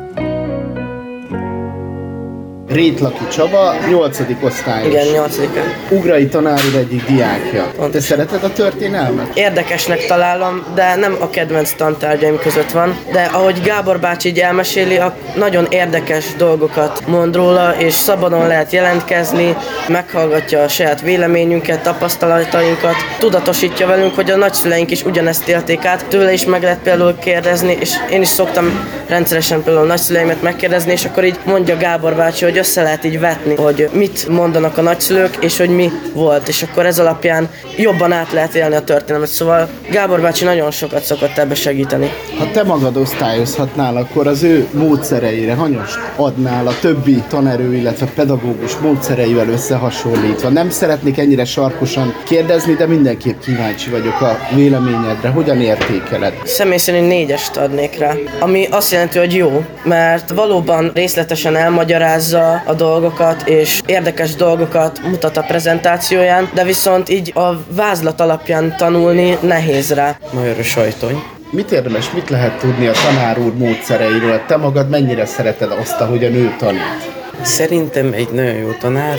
Rétlaki Csaba, 8. osztályos. Igen, nyolcadikán. Ugrai tanár úr egyik diákja. Te Pontosan. szereted a történelmet? Érdekesnek találom, de nem a kedvenc tantárgyaim között van. De ahogy Gábor bácsi így elmeséli, a nagyon érdekes dolgokat mond róla, és szabadon lehet jelentkezni, meghallgatja a saját véleményünket, tapasztalatainkat, tudatosítja velünk, hogy a nagyszüleink is ugyanezt élték át. Tőle is meg lehet például kérdezni, és én is szoktam rendszeresen például a nagyszüleimet megkérdezni, és akkor így mondja Gábor bácsi, hogy össze lehet így vetni, hogy mit mondanak a nagyszülők, és hogy mi volt, és akkor ez alapján jobban át lehet élni a történelmet. Szóval Gábor bácsi nagyon sokat szokott ebbe segíteni. Ha te magad osztályozhatnál, akkor az ő módszereire hanyost adnál a többi tanerő, illetve pedagógus módszereivel összehasonlítva. Nem szeretnék ennyire sarkosan kérdezni, de mindenképp kíváncsi vagyok a véleményedre. Hogyan értékeled? Személy szerint négyest adnék rá, ami azt jelenti, hogy jó, mert valóban részletesen elmagyarázza a dolgokat, és érdekes dolgokat mutat a prezentációján, de viszont így a vázlat alapján tanulni nehéz rá. Major sajtony. Mit érdemes, mit lehet tudni a tanár úr módszereiről? Te magad mennyire szereted azt, ahogy a nő tanít? Szerintem egy nagyon jó tanár.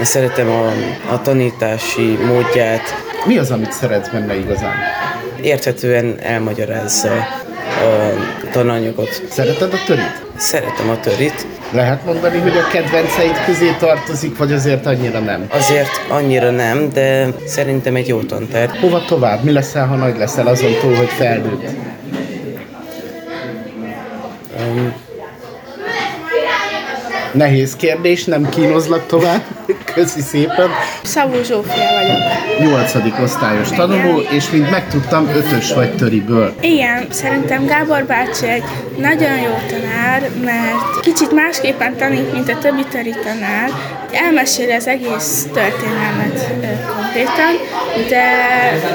Szeretem a, a tanítási módját. Mi az, amit szeretsz benne igazán? Érthetően elmagyarázza a tananyagot. Szereted a törit? Szeretem a törit, Lehet mondani, hogy a kedvenceid közé tartozik, vagy azért annyira nem? azért annyira nem, de szerintem egy jó tantárgy. Hova tovább? Mi leszel, ha nagy leszel azon túl, hogy felnőtt? Um, Nehéz kérdés, nem kínozlak tovább. Köszi szépen. Szabó Zsófia vagyok. Nyolcadik osztályos tanuló, és mint megtudtam, ötös vagy töriből. Igen, szerintem Gábor bácsi egy nagyon jó tanár, mert kicsit másképpen tanít, mint a többi töri tanár. Elmeséli az egész történelmet konkrétan, de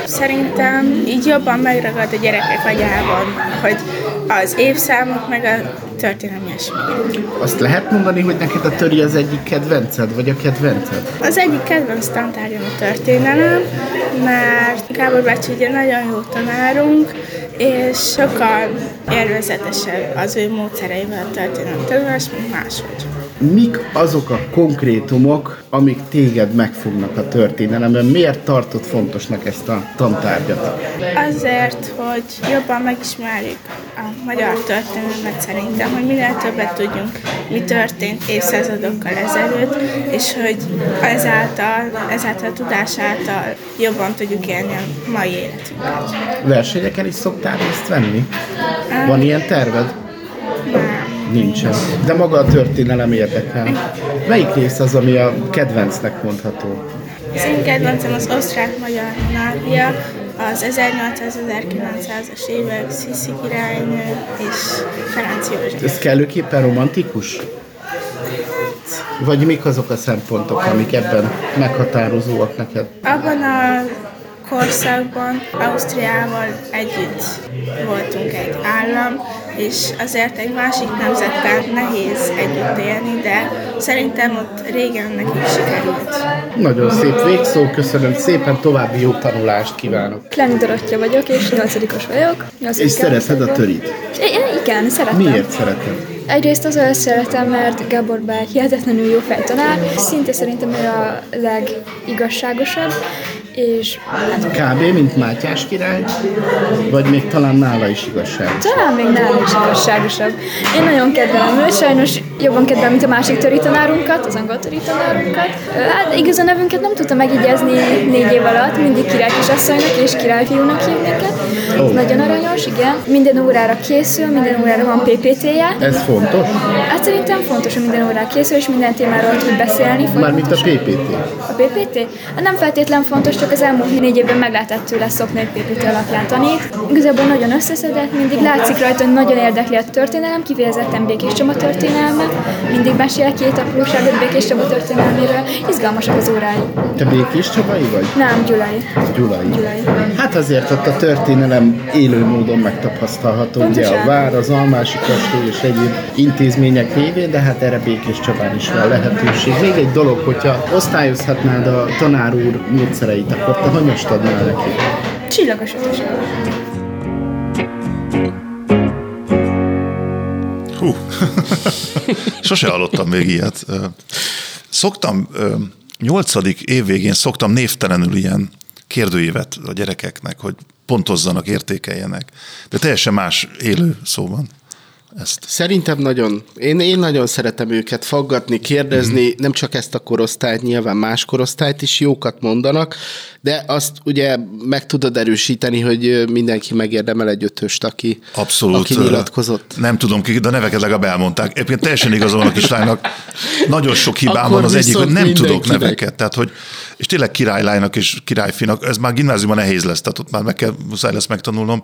szerintem így jobban megragad a gyerekek agyában, hogy az évszámok meg a történelmi események. Azt lehet mondani, hogy neked a töri az egyik kedvenced, vagy a kedvenced? Az egyik kedvenc tantárgyam a történelem, mert Gábor bácsi ugye nagyon jó tanárunk, és sokkal élvezetesebb az ő módszereivel a történelem tanulás, mint máshogy. Mik azok a konkrétumok, amik téged megfognak a történelemben? Miért tartod fontosnak ezt a tantárgyat? Azért, hogy jobban megismerjük a magyar történelmet szerintem, hogy minél többet tudjunk, mi történt évszázadokkal ezelőtt, és hogy ezáltal, ezáltal a tudás által jobban tudjuk élni a mai életünket. Versenyeken is szoktál részt venni? Van ilyen terved? Nincsen. De maga a történelem érdekel. Melyik rész az, ami a kedvencnek mondható? Az én kedvencem az osztrák-magyar monarchia, az 1800-1900-as évek Sziszi királynő és Ferenc József. Ez kellőképpen romantikus? Vagy mik azok a szempontok, amik ebben meghatározóak neked? Abban a korszakban Ausztriával együtt voltunk egy állam, és azért egy másik nemzettel nehéz együtt élni, de szerintem ott régen nekik sikerült. Nagyon szép végszó, köszönöm szépen, további jó tanulást kívánok. Klein Dorottya vagyok, és nyolcadikos vagyok. És szereted a törit? I- igen, szeretem. Miért szereted? Egyrészt azért szeretem, mert Gábor Bár hihetetlenül jó fejtanár, szinte szerintem ő a legigazságosabb, és hát Kb. mint Mátyás király? Vagy még talán nála is igazság? talán még nála is igazságosabb. Én nagyon kedvelem őt, sajnos jobban kedvelem, mint a másik töri tanárunkat, az angol töri tanárunkat. Ö, Hát igaz a nevünket nem tudtam megígyezni négy év alatt, mindig király kisasszonynak és királyfiúnak hív Ez nagyon aranyos, igen. Minden órára készül, minden órára van PPT-je. Ez fontos? Hát szerintem fontos, hogy minden órára készül, és minden témáról tud beszélni. Mármint a. PPT. A PPT? Hát nem feltétlen fontos, csak az elmúlt négy évben meg lehetett tőle szokni, hogy PPT alapján tanít. Igazából nagyon összeszedett, mindig látszik rajta, hogy nagyon érdekli a történelem, kifejezetten Békés Csaba történelme. Mindig mesél két apróságot Békés Csaba történelméről. Izgalmasak az órái. Te Békés Csabai vagy? Nem, Gyulai. Gyulai. Gyulai. Hát azért ott a történelem élő módon megtapasztalható, ugye a Pontosan. vár, az almási kastély és egyéb intézmények révén, de hát erre Békés Csabán is van lehetőség. Még egy dolog, hogyha osztályozhatnád a tanár úr módszereit, akkor te hanyast adnál neki? Csillagos ötös. Hú, sose hallottam még ilyet. Szoktam, nyolcadik év végén szoktam névtelenül ilyen kérdőívet a gyerekeknek, hogy pontozzanak, értékeljenek. De teljesen más élő szóban ezt. Szerintem nagyon, én, én nagyon szeretem őket faggatni, kérdezni, mm. nem csak ezt a korosztályt, nyilván más korosztályt is jókat mondanak, de azt ugye meg tudod erősíteni, hogy mindenki megérdemel egy ötöst, aki, Abszolút. aki nyilatkozott. Nem tudom ki, de a neveket legalább elmondták. Egyébként teljesen igaza van a kislánynak. Nagyon sok hibám Akkor van az egyik, hogy nem tudok neveket. Tehát, hogy, és tényleg királylánynak és királyfinak, ez már gimnáziumban nehéz lesz, tehát ott már meg kell, muszáj lesz megtanulnom.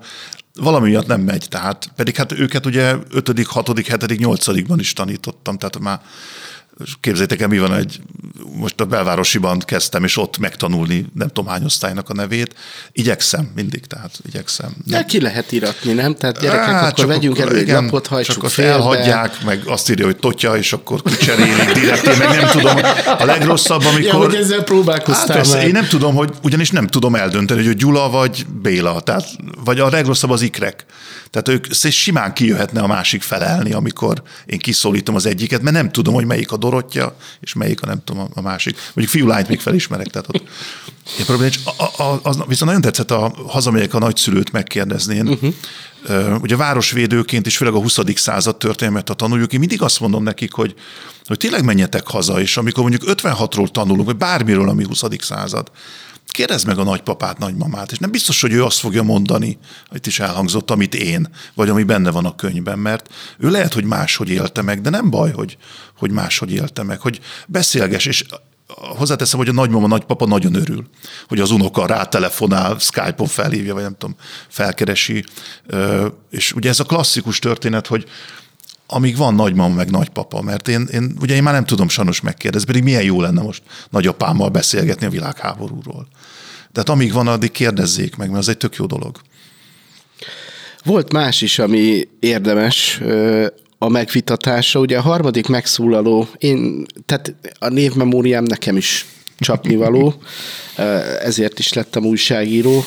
Valami miatt nem megy, tehát pedig hát őket ugye 5., 6., 7., 8. is tanítottam, tehát már képzeljétek el, mi van egy, most a belvárosiban kezdtem, és ott megtanulni nem tudom hány osztálynak a nevét. Igyekszem mindig, tehát igyekszem. De ki lehet iratni, nem? Tehát gyerekek, Á, hát, akkor vegyünk elő egy lapot, hajtsuk Csak elhagyják, meg azt írja, hogy totya, és akkor kicserélik direkt, én meg nem tudom. A legrosszabb, amikor... Ja, hogy ezzel Hát próbálkoztál persze, már. én nem tudom, hogy ugyanis nem tudom eldönteni, hogy Gyula vagy Béla, tehát, vagy a legrosszabb az ikrek. Tehát ők simán kijöhetne a másik felelni, amikor én kiszólítom az egyiket, mert nem tudom, hogy melyik a Dorottya, és melyik a nem tudom a másik. Mondjuk fiú lányt még felismerek, tehát ott én probléma, a, a, az, viszont nagyon tetszett, a, hazamegyek a nagyszülőt megkérdezni. Én, uh-huh. uh, ugye városvédőként is, főleg a 20. század történelmet, a tanuljuk, én mindig azt mondom nekik, hogy, hogy tényleg menjetek haza, és amikor mondjuk 56-ról tanulunk, vagy bármiről, ami 20. század, Kérdezd meg a nagypapát, nagymamát, és nem biztos, hogy ő azt fogja mondani, itt is elhangzott, amit én, vagy ami benne van a könyvben, mert ő lehet, hogy máshogy élte meg, de nem baj, hogy, hogy máshogy élte meg, hogy beszélges, és hozzáteszem, hogy a nagymama, nagypapa nagyon örül, hogy az unoka rátelefonál, Skype-on felhívja, vagy nem tudom, felkeresi. És ugye ez a klasszikus történet, hogy amíg van nagymama meg nagypapa, mert én, én, ugye én már nem tudom sajnos megkérdezni, pedig milyen jó lenne most nagyapámmal beszélgetni a világháborúról. Tehát amíg van, addig kérdezzék meg, mert az egy tök jó dolog. Volt más is, ami érdemes a megvitatása. Ugye a harmadik megszólaló, én, tehát a névmemóriám nekem is csapnivaló, ezért is lettem újságíró.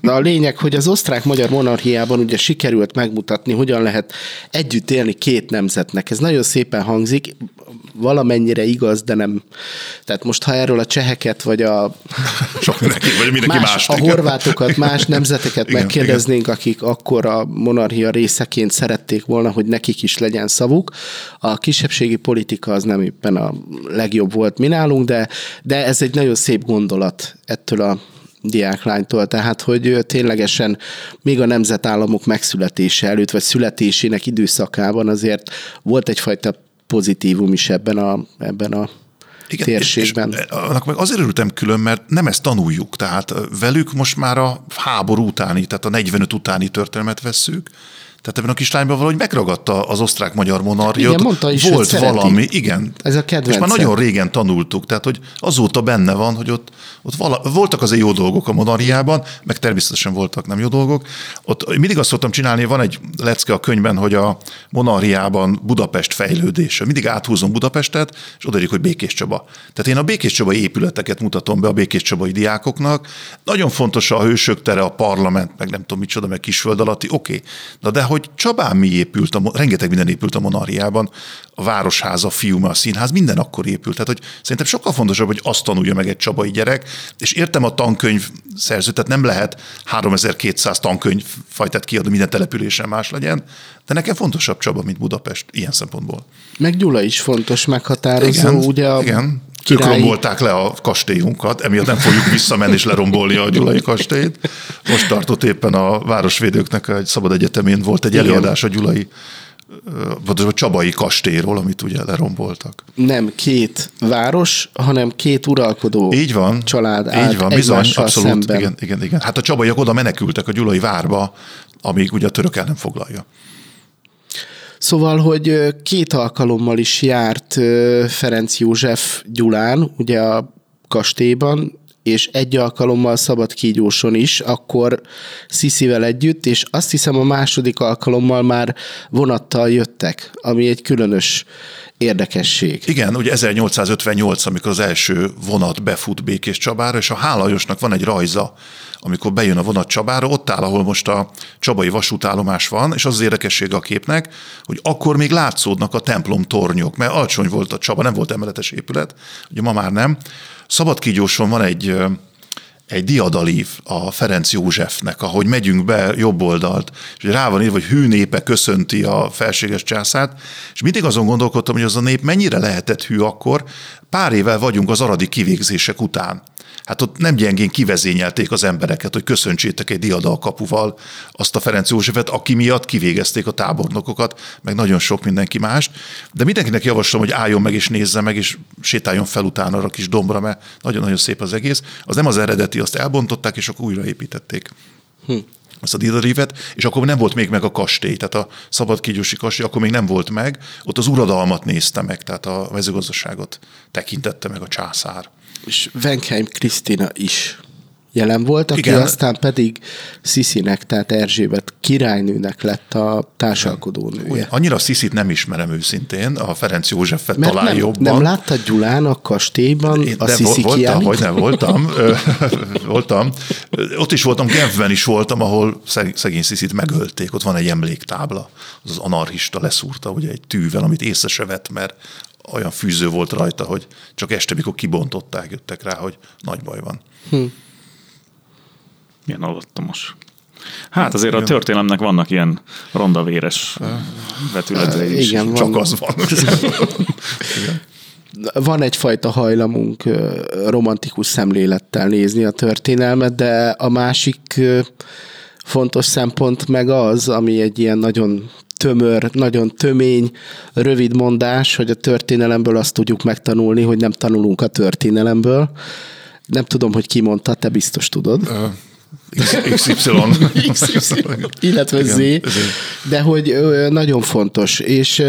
De a lényeg, hogy az osztrák-magyar monarchiában ugye sikerült megmutatni, hogyan lehet együtt élni két nemzetnek. Ez nagyon szépen hangzik, valamennyire igaz, de nem. Tehát most, ha erről a cseheket, vagy a, Sok mindenki, vagy mindenki más, más a horvátokat, más nemzeteket igen, megkérdeznénk, igen. akik akkor a monarchia részeként szerették volna, hogy nekik is legyen szavuk. A kisebbségi politika az nem éppen a legjobb volt mi nálunk, de, de ez egy nagyon szép gondolat ettől a diáklánytól, tehát hogy ténylegesen még a nemzetállamok megszületése előtt, vagy születésének időszakában azért volt egyfajta pozitívum is ebben a, ebben a igen, térségben. És, és annak meg azért örültem külön, mert nem ezt tanuljuk, tehát velük most már a háború utáni, tehát a 45 utáni történelmet vesszük, tehát ebben a kislányban valahogy megragadta az osztrák-magyar monarchiát. Igen, mondta is, Volt valami, igen. Ez a kedvence. És már nagyon régen tanultuk, tehát hogy azóta benne van, hogy ott, ott vala, voltak azért jó dolgok a monarchiában, meg természetesen voltak nem jó dolgok. Ott mindig azt szoktam csinálni, van egy lecke a könyvben, hogy a monarchiában Budapest fejlődése. Mindig áthúzom Budapestet, és odaadjuk, hogy Békés Csaba. Tehát én a Békés Csabai épületeket mutatom be a Békés Csabai diákoknak. Nagyon fontos a hősök tere, a parlament, meg nem tudom micsoda, meg kisföld alatti, oké. Okay. Na de hogy Csabán mi épült, a, rengeteg minden épült a monarchiában, a városháza, a fiúma, a színház, minden akkor épült. Tehát, hogy szerintem sokkal fontosabb, hogy azt tanulja meg egy csabai gyerek, és értem a tankönyv szerző, tehát nem lehet 3200 tankönyv fajtát kiadni, minden településen más legyen, de nekem fontosabb Csaba, mint Budapest ilyen szempontból. Meg Gyula is fontos meghatározó, igen, ugye a igen. Királyi... Ők rombolták le a kastélyunkat, emiatt nem fogjuk visszamenni és lerombolni a Gyulai kastélyt. Most tartott éppen a Városvédőknek egy szabad egyetemén volt egy előadás a Gyulai a Csabai kastélyról, amit ugye leromboltak. Nem két város, hanem két uralkodó így van, család így van, bizony, abszolút, szemben. Igen, igen, igen. Hát a csabaiak oda menekültek a Gyulai várba, amíg ugye a török el nem foglalja. Szóval, hogy két alkalommal is járt Ferenc József Gyulán, ugye a kastélyban, és egy alkalommal szabad kígyóson is, akkor Sziszivel együtt, és azt hiszem a második alkalommal már vonattal jöttek, ami egy különös érdekesség. Igen, ugye 1858, amikor az első vonat befut Békés Csabára, és a Hálajosnak van egy rajza, amikor bejön a vonat Csabára, ott áll, ahol most a Csabai vasútállomás van, és az az érdekessége a képnek, hogy akkor még látszódnak a templom tornyok, mert alacsony volt a Csaba, nem volt emeletes épület, ugye ma már nem. Szabadkígyóson van egy egy diadalív a Ferenc Józsefnek, ahogy megyünk be jobb oldalt, és rá van írva, hogy hű népe köszönti a felséges császát, és mindig azon gondolkodtam, hogy az a nép mennyire lehetett hű akkor, pár évvel vagyunk az aradi kivégzések után hát ott nem gyengén kivezényelték az embereket, hogy köszöntsétek egy diadal kapuval azt a Ferenc Józsefet, aki miatt kivégezték a tábornokokat, meg nagyon sok mindenki mást. De mindenkinek javaslom, hogy álljon meg és nézze meg, és sétáljon fel utána a kis dombra, mert nagyon-nagyon szép az egész. Az nem az eredeti, azt elbontották, és akkor újraépítették. Hm azt a Didarívet, és akkor nem volt még meg a kastély, tehát a szabadkígyósi kastély, akkor még nem volt meg, ott az uradalmat nézte meg, tehát a mezőgazdaságot tekintette meg a császár és Venkheim Krisztina is jelen volt, aki Igen. aztán pedig Sziszinek, tehát Erzsébet királynőnek lett a társalkodó nője. Annyira Sziszit nem ismerem őszintén, a Ferenc Józsefet Mert talán nem, jobban. nem láttad Gyulán a kastélyban Én- a de Sziszi vo- voltam, hogy nem voltam. Voltam. Ott is voltam, Genfben is voltam, ahol szeg- szegény Sziszit megölték. Ott van egy emléktábla. Az az anarchista leszúrta ugye egy tűvel, amit észre se vett, mert olyan fűző volt rajta, hogy csak este, mikor kibontották, jöttek rá, hogy nagy baj van. Milyen alattomos. Hát azért a történelemnek vannak ilyen rondavéres vetületei is. Igen, van. Csak az van. van egyfajta hajlamunk romantikus szemlélettel nézni a történelmet, de a másik fontos szempont meg az, ami egy ilyen nagyon tömör, nagyon tömény, rövid mondás, hogy a történelemből azt tudjuk megtanulni, hogy nem tanulunk a történelemből. Nem tudom, hogy ki mondta, te biztos tudod. XY. illetve Z, Igen, Z. de hogy nagyon fontos, és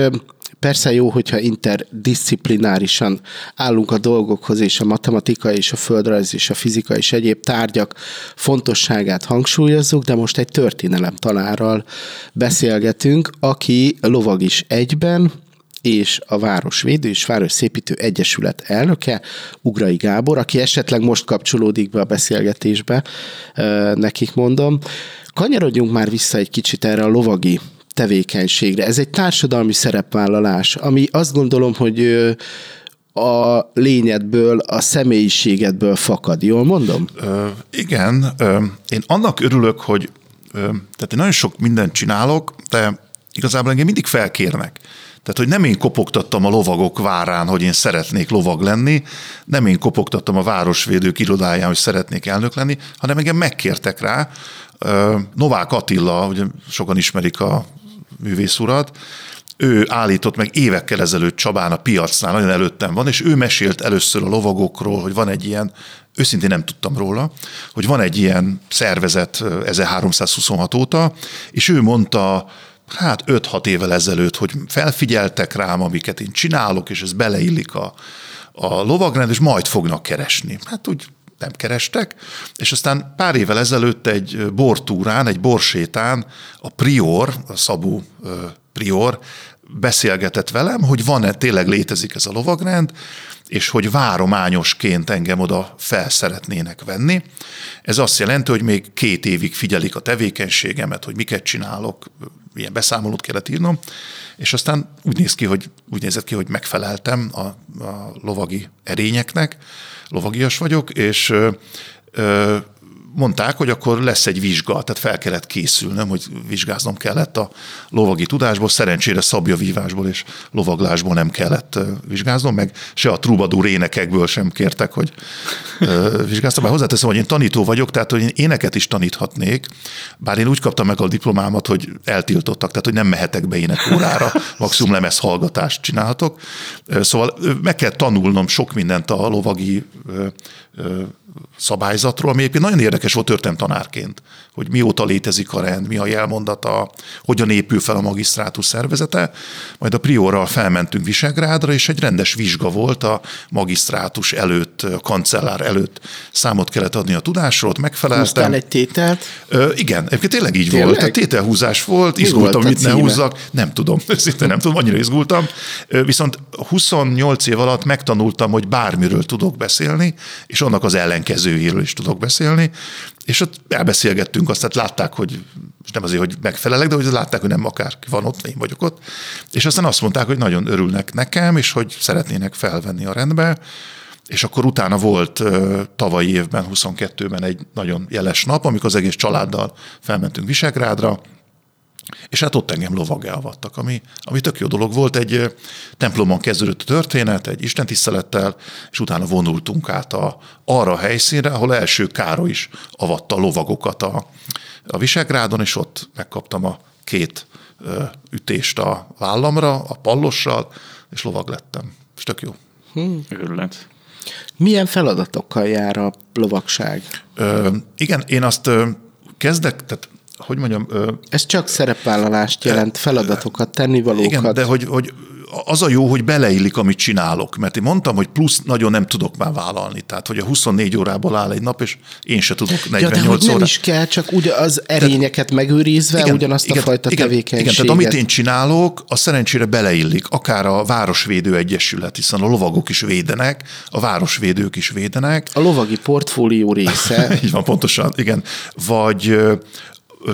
persze jó, hogyha interdisziplinárisan állunk a dolgokhoz, és a matematika, és a földrajz, és a fizika, és egyéb tárgyak fontosságát hangsúlyozzuk, de most egy történelem tanárral beszélgetünk, aki lovag is egyben, és a Városvédő és Városszépítő Egyesület elnöke, Ugrai Gábor, aki esetleg most kapcsolódik be a beszélgetésbe, nekik mondom. Kanyarodjunk már vissza egy kicsit erre a lovagi tevékenységre. Ez egy társadalmi szerepvállalás, ami azt gondolom, hogy a lényedből, a személyiségedből fakad. Jól mondom? Ö, igen, ö, én annak örülök, hogy ö, tehát én nagyon sok mindent csinálok, de igazából engem mindig felkérnek. Tehát, hogy nem én kopogtattam a lovagok várán, hogy én szeretnék lovag lenni, nem én kopogtattam a városvédők irodáján, hogy szeretnék elnök lenni, hanem engem megkértek rá. Novák Attila, ugye sokan ismerik a művész urat, ő állított meg évekkel ezelőtt Csabán a piacnál, nagyon előttem van, és ő mesélt először a lovagokról, hogy van egy ilyen, őszintén nem tudtam róla, hogy van egy ilyen szervezet 1326 óta, és ő mondta, hát 5-6 évvel ezelőtt, hogy felfigyeltek rám, amiket én csinálok, és ez beleillik a, a lovagrend, és majd fognak keresni. Hát úgy nem kerestek, és aztán pár évvel ezelőtt egy bortúrán, egy borsétán a prior, a Szabó prior beszélgetett velem, hogy van-e, tényleg létezik ez a lovagrend, és hogy várományosként engem oda fel szeretnének venni. Ez azt jelenti, hogy még két évig figyelik a tevékenységemet, hogy miket csinálok, ilyen beszámolót kellett írnom, és aztán úgy néz ki, hogy úgy nézett ki, hogy megfeleltem a, a lovagi erényeknek, lovagias vagyok, és ö, ö, mondták, hogy akkor lesz egy vizsga, tehát fel kellett készülnöm, hogy vizsgáznom kellett a lovagi tudásból, szerencsére szabjavívásból és lovaglásból nem kellett vizsgáznom, meg se a trubadúr énekekből sem kértek, hogy vizsgáztam. Bár hozzáteszem, hogy én tanító vagyok, tehát hogy én éneket is taníthatnék, bár én úgy kaptam meg a diplomámat, hogy eltiltottak, tehát hogy nem mehetek be énekórára, maximum lemez hallgatást csinálhatok. Szóval meg kell tanulnom sok mindent a lovagi szabályzatról, ami egyébként nagyon érdekes volt történelemtanárként, hogy mióta létezik a rend, mi a jelmondata, hogyan épül fel a magisztrátus szervezete. Majd a priorral felmentünk Visegrádra, és egy rendes vizsga volt a magisztrátus előtt, a kancellár előtt számot kellett adni a tudásról, megfeleltem. Húztál egy tételt? Ö, igen, egyébként tényleg így Tényleg? volt. Tehát tételhúzás volt, Mi izgultam, volt mit ne húzzak. Nem tudom, szinte nem tudom, annyira izgultam. Viszont 28 év alatt megtanultam, hogy bármiről tudok beszélni, és annak az ellenkezőjéről is tudok beszélni, és ott elbeszélgettünk azt, tehát látták, hogy és nem azért, hogy megfelelek, de hogy látták, hogy nem akárki van ott, én vagyok ott. És aztán azt mondták, hogy nagyon örülnek nekem, és hogy szeretnének felvenni a rendbe. És akkor utána volt tavalyi évben, 22-ben egy nagyon jeles nap, amikor az egész családdal felmentünk Visegrádra, és hát ott engem lovaggá avattak, ami, ami tök jó dolog volt. Egy templomon kezdődött a történet, egy istentisztelettel, és utána vonultunk át a, arra a helyszínre, ahol első Károly is avatta a lovagokat a, a Visegrádon, és ott megkaptam a két ö, ütést a vállamra, a pallossal, és lovag lettem. És tök jó. Őrület. Milyen feladatokkal jár a lovagság? Ö, igen, én azt ö, kezdek, tehát hogy mondjam, ö, Ez csak szerepvállalást jelent, feladatokat, tennivalókat. igen, de hogy, hogy az a jó, hogy beleillik, amit csinálok, mert én mondtam, hogy plusz nagyon nem tudok már vállalni. Tehát, hogy a 24 órából áll egy nap, és én se tudok 48 ja, de hogy nem is kell, csak ugye az erényeket megőrizve, igen, ugyanazt a fajta igen, tevékenységet. Igen, tehát amit én csinálok, az szerencsére beleillik. Akár a Városvédő Egyesület, hiszen a lovagok is védenek, a városvédők is védenek. A lovagi portfólió része. Így van, pontosan, igen. Vagy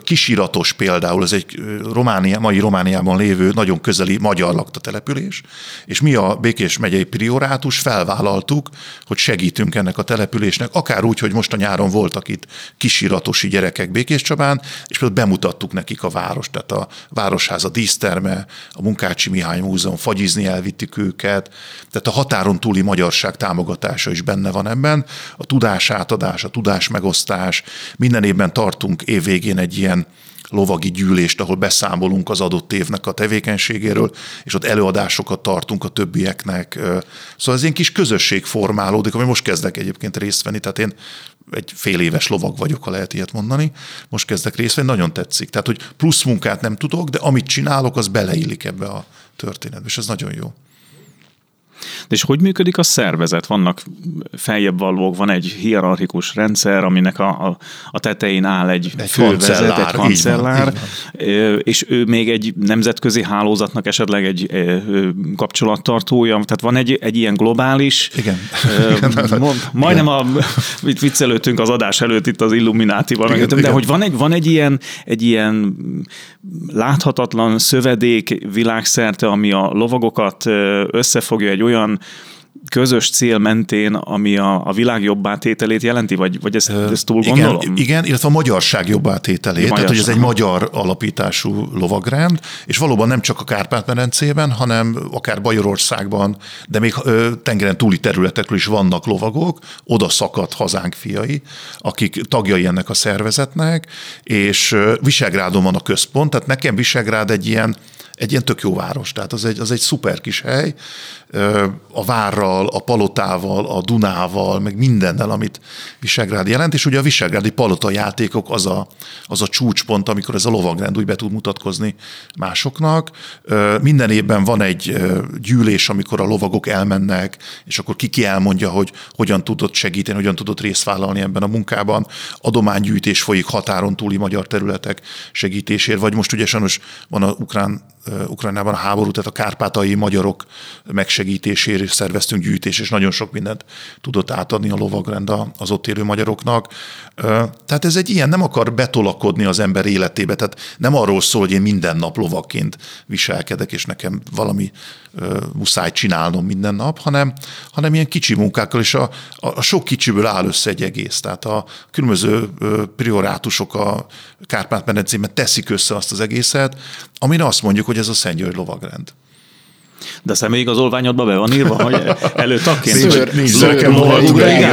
kisiratos például, ez egy Románia, mai Romániában lévő nagyon közeli magyar lakta település, és mi a Békés megyei priorátus felvállaltuk, hogy segítünk ennek a településnek, akár úgy, hogy most a nyáron voltak itt kisiratosi gyerekek Békés Csabán, és például bemutattuk nekik a város, tehát a Városháza díszterme, a Munkácsi Mihály Múzeum, fagyizni elvittük őket, tehát a határon túli magyarság támogatása is benne van ebben, a tudás átadás, a tudás megosztás, minden évben tartunk évvégén egy egy ilyen lovagi gyűlést, ahol beszámolunk az adott évnek a tevékenységéről, és ott előadásokat tartunk a többieknek. Szóval ez ilyen kis közösség formálódik, ami most kezdek egyébként részt venni, tehát én egy fél éves lovag vagyok, ha lehet ilyet mondani. Most kezdek részt venni, nagyon tetszik. Tehát, hogy plusz munkát nem tudok, de amit csinálok, az beleillik ebbe a történetbe, és ez nagyon jó. De és hogy működik a szervezet? Vannak feljebb valók, van egy hierarchikus rendszer, aminek a, a, a tetején áll egy, egy fővezet, kancellár, egy kancellár, így van, így van. és ő még egy nemzetközi hálózatnak esetleg egy kapcsolattartója, tehát van egy, egy ilyen globális, Igen. majdnem a, itt viccelődtünk az adás előtt itt az Illuminátival, igen, de hogy van egy, van egy ilyen, egy ilyen láthatatlan szövedék világszerte, ami a lovagokat összefogja egy olyan közös cél mentén, ami a, a világ jobbátételét jelenti, vagy, vagy ezt, ezt túl igen, gondolom? Igen, illetve a magyarság jobbátételét, tehát hogy ez egy magyar alapítású lovagrend, és valóban nem csak a Kárpát-medencében, hanem akár Bajorországban, de még ö, tengeren túli területekről is vannak lovagok, oda szakadt hazánk fiai, akik tagjai ennek a szervezetnek, és Visegrádon van a központ, tehát nekem Visegrád egy ilyen egy ilyen tök jó város, tehát az egy, az egy szuper kis hely, a várral, a palotával, a Dunával, meg mindennel, amit Visegrád jelent, és ugye a Visegrádi palota játékok az a, az a csúcspont, amikor ez a lovagrend úgy be tud mutatkozni másoknak. Minden évben van egy gyűlés, amikor a lovagok elmennek, és akkor ki elmondja, hogy hogyan tudott segíteni, hogyan tudott részt vállalni ebben a munkában. Adománygyűjtés folyik határon túli magyar területek segítésért, vagy most ugye sajnos van a ukrán Ukrajnában a háború, tehát a kárpátai magyarok megsegítésére szerveztünk gyűjtés, és nagyon sok mindent tudott átadni a lovagrend az ott élő magyaroknak. Tehát ez egy ilyen, nem akar betolakodni az ember életébe, tehát nem arról szól, hogy én minden nap lovakként viselkedek, és nekem valami muszáj csinálnom minden nap, hanem, hanem ilyen kicsi munkákkal, és a, a sok kicsiből áll össze egy egész. Tehát a különböző priorátusok a Kárpát-medencében teszik össze azt az egészet, amire azt mondjuk, hogy ez a Szent György lovagrend. De a személyigazolványodba be van írva, hogy előtagként? Nincs, nincs zörekem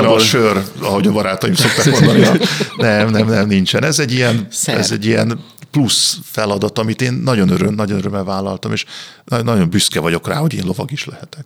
a sör, ahogy a barátaim szokták mondani. Nem, nem, nem, nincsen. Ez egy ilyen, ez egy ilyen plusz feladat, amit én nagyon öröm, nagyon örömmel vállaltam, és nagyon büszke vagyok rá, hogy én lovag is lehetek.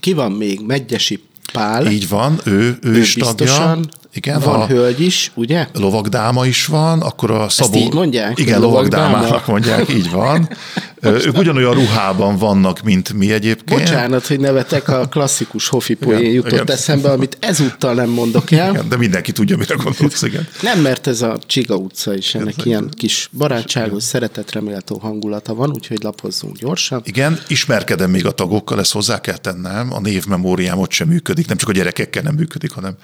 Ki van még? Megyesi Pál. Így van, ő, ő, ő is tagja. Igen, van a hölgy is, ugye? Lovagdáma is van, akkor a Szabó... Ezt így mondják? Igen, lovagdámának mondják, így van. ők ugyanolyan ruhában vannak, mint mi egyébként. Bocsánat, hogy nevetek, a klasszikus hofi poén jutott igen. eszembe, amit ezúttal nem mondok el. Igen, de mindenki tudja, mire gondolsz, igen. Nem, mert ez a Csiga utca is, ennek ez ilyen kis barátságos, szeretetre méltó hangulata van, úgyhogy lapozzunk gyorsan. Igen, ismerkedem még a tagokkal, ezt hozzá kell tennem, a névmemóriám ott sem működik, nem csak a gyerekekkel nem működik, hanem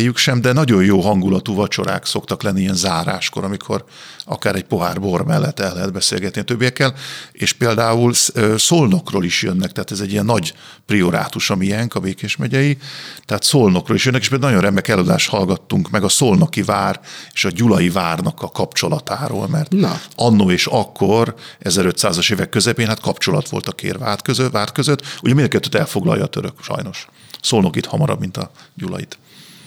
feléjük sem, de nagyon jó hangulatú vacsorák szoktak lenni ilyen záráskor, amikor akár egy pohár bor mellett el lehet beszélgetni a többiekkel, és például Szolnokról is jönnek, tehát ez egy ilyen nagy priorátus, ami ilyenk, a Békés megyei, tehát Szolnokról is jönnek, és például nagyon remek előadást hallgattunk meg a Szolnoki vár és a Gyulai várnak a kapcsolatáról, mert Na. annó és akkor, 1500-as évek közepén, hát kapcsolat volt a kér vár között, vár között, ugye mindkettőt elfoglalja a török, sajnos. Szolnok itt hamarabb, mint a Gyulait.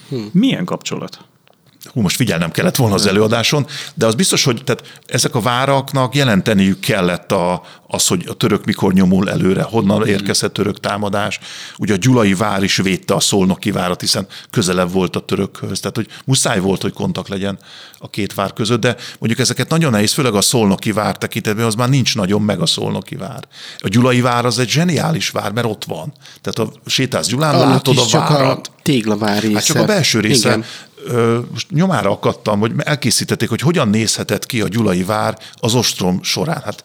Hm. Milyen kapcsolat? Hú, most figyelnem kellett volna az előadáson, de az biztos, hogy tehát ezek a váraknak jelenteniük kellett a, az, hogy a török mikor nyomul előre, honnan érkezett török támadás. Ugye a Gyulai vár is védte a szolnoki várat, hiszen közelebb volt a törökhöz. Tehát, hogy muszáj volt, hogy kontakt legyen a két vár között, de mondjuk ezeket nagyon nehéz, főleg a szolnoki vár tekintetben, az már nincs nagyon meg a szolnoki vár. A Gyulai vár az egy zseniális vár, mert ott van. Tehát a sétálsz Gyulán, Annak látod a csak várat. a téglavár része. Hát csak a belső része. Igen. Ö, most nyomára akadtam, hogy elkészítették, hogy hogyan nézhetett ki a Gyulai vár az ostrom során. Hát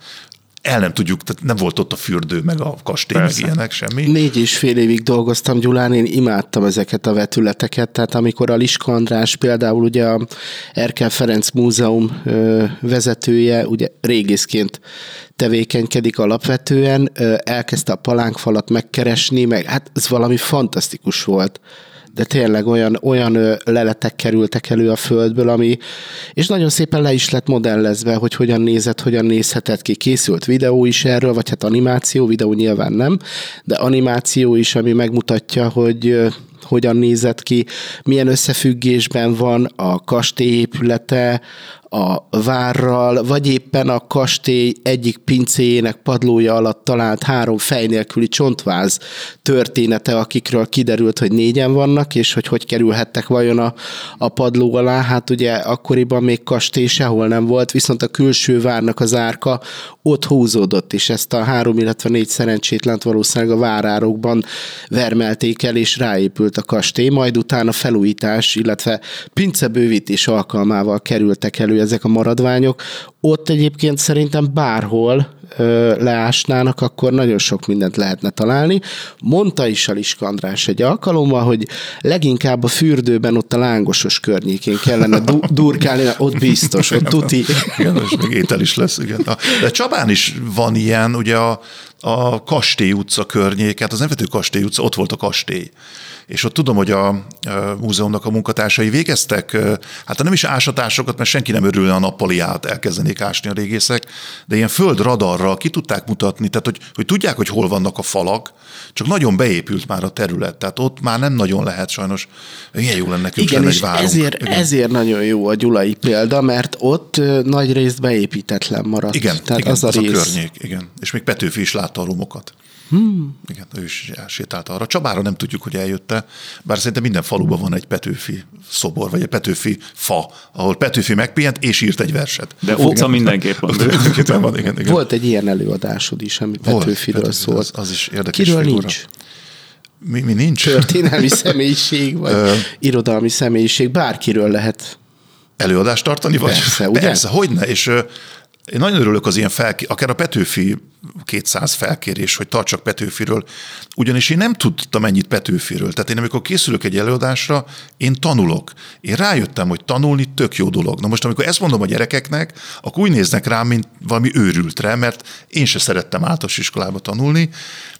el nem tudjuk, tehát nem volt ott a fürdő, meg a kastély, Persze. meg ilyenek, semmi. Négy és fél évig dolgoztam Gyulán, én imádtam ezeket a vetületeket, tehát amikor a Liska András például ugye a Erkel Ferenc Múzeum ö, vezetője, ugye régészként tevékenykedik alapvetően, ö, elkezdte a palánkfalat megkeresni, meg hát ez valami fantasztikus volt de tényleg olyan, olyan leletek kerültek elő a földből, ami, és nagyon szépen le is lett modellezve, hogy hogyan nézett, hogyan nézhetett ki. Készült videó is erről, vagy hát animáció, videó nyilván nem, de animáció is, ami megmutatja, hogy hogyan nézett ki, milyen összefüggésben van a kastély épülete, a várral, vagy éppen a kastély egyik pincéjének padlója alatt talált három fej nélküli csontváz története, akikről kiderült, hogy négyen vannak, és hogy hogy kerülhettek vajon a, a padló alá. Hát ugye akkoriban még kastély sehol nem volt, viszont a külső várnak az árka ott húzódott, és ezt a három, illetve négy szerencsétlent valószínűleg a várárokban vermelték el, és ráépült a kastély, majd utána felújítás, illetve pincebővítés alkalmával kerültek elő ezek a maradványok. Ott egyébként szerintem bárhol ö, leásnának, akkor nagyon sok mindent lehetne találni. Mondta is a Liska András egy alkalommal, hogy leginkább a fürdőben ott a lángosos környékén kellene du- durkálni, ott biztos, ott tuti. Igen, és még étel is lesz, igen. De Csabán is van ilyen, ugye a, a Kastély utca környék, hát az nem Kastély utca, ott volt a kastély. És ott tudom, hogy a, a múzeumnak a munkatársai végeztek, hát nem is ásatásokat, mert senki nem örülne a nappaliát, elkezdenék ásni a régészek, de ilyen földradarral ki tudták mutatni, tehát hogy, hogy tudják, hogy hol vannak a falak, csak nagyon beépült már a terület, tehát ott már nem nagyon lehet sajnos, ilyen jó lenne nekünk Igen, lenne és várunk. ezért, Igen. ezért nagyon jó a gyulai példa, mert ott nagy részt beépítetlen maradt. Igen, Tehát igen az a az a rész. környék, igen. És még Petőfi is látta a romokat. Hmm. Igen, ő is elsétálta arra. Csabára nem tudjuk, hogy eljötte, bár szerintem minden faluban van egy Petőfi szobor, vagy egy Petőfi fa, ahol Petőfi megpihent és írt egy verset. De utca mindenképp van. Mindenképpen van, igen, igen. Volt egy ilyen előadásod is, ami Volt, Petőfiről Petőfi, szólt. Az, az is érdekes Kiről figura. nincs? Mi, mi nincs? Történelmi személyiség, vagy irodalmi személyiség, bárkiről lehet. előadást tartani? Vagy? Persze, ugye? Persze, hogyne, és én nagyon örülök az ilyen felkérés, akár a Petőfi 200 felkérés, hogy tartsak Petőfiről, ugyanis én nem tudtam ennyit Petőfiről. Tehát én amikor készülök egy előadásra, én tanulok. Én rájöttem, hogy tanulni tök jó dolog. Na most, amikor ezt mondom a gyerekeknek, akkor úgy néznek rám, mint valami őrültre, mert én se szerettem általános iskolába tanulni,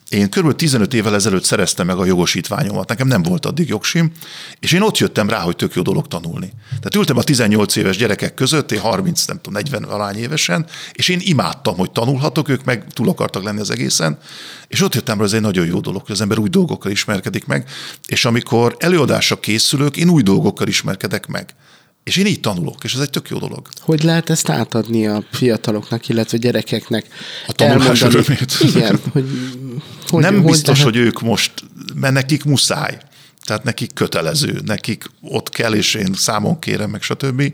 én kb. 15 évvel ezelőtt szereztem meg a jogosítványomat, nekem nem volt addig jogsim, és én ott jöttem rá, hogy tök jó dolog tanulni. Tehát ültem a 18 éves gyerekek között, én 30, nem tudom, 40 valány évesen, és én imádtam, hogy tanulhatok, ők meg túl akartak lenni az egészen, és ott jöttem rá, ez egy nagyon jó dolog, hogy az ember új dolgokkal ismerkedik meg, és amikor előadásra készülök, én új dolgokkal ismerkedek meg. És én így tanulok, és ez egy tök jó dolog. Hogy lehet ezt átadni a fiataloknak, illetve gyerekeknek? A tanulás Elmondani- örömét. Igen, hogy, hogy nem hogy biztos, lehet- hogy ők most, mert nekik muszáj. Tehát nekik kötelező, nekik ott kell, és én számon kérem, meg stb.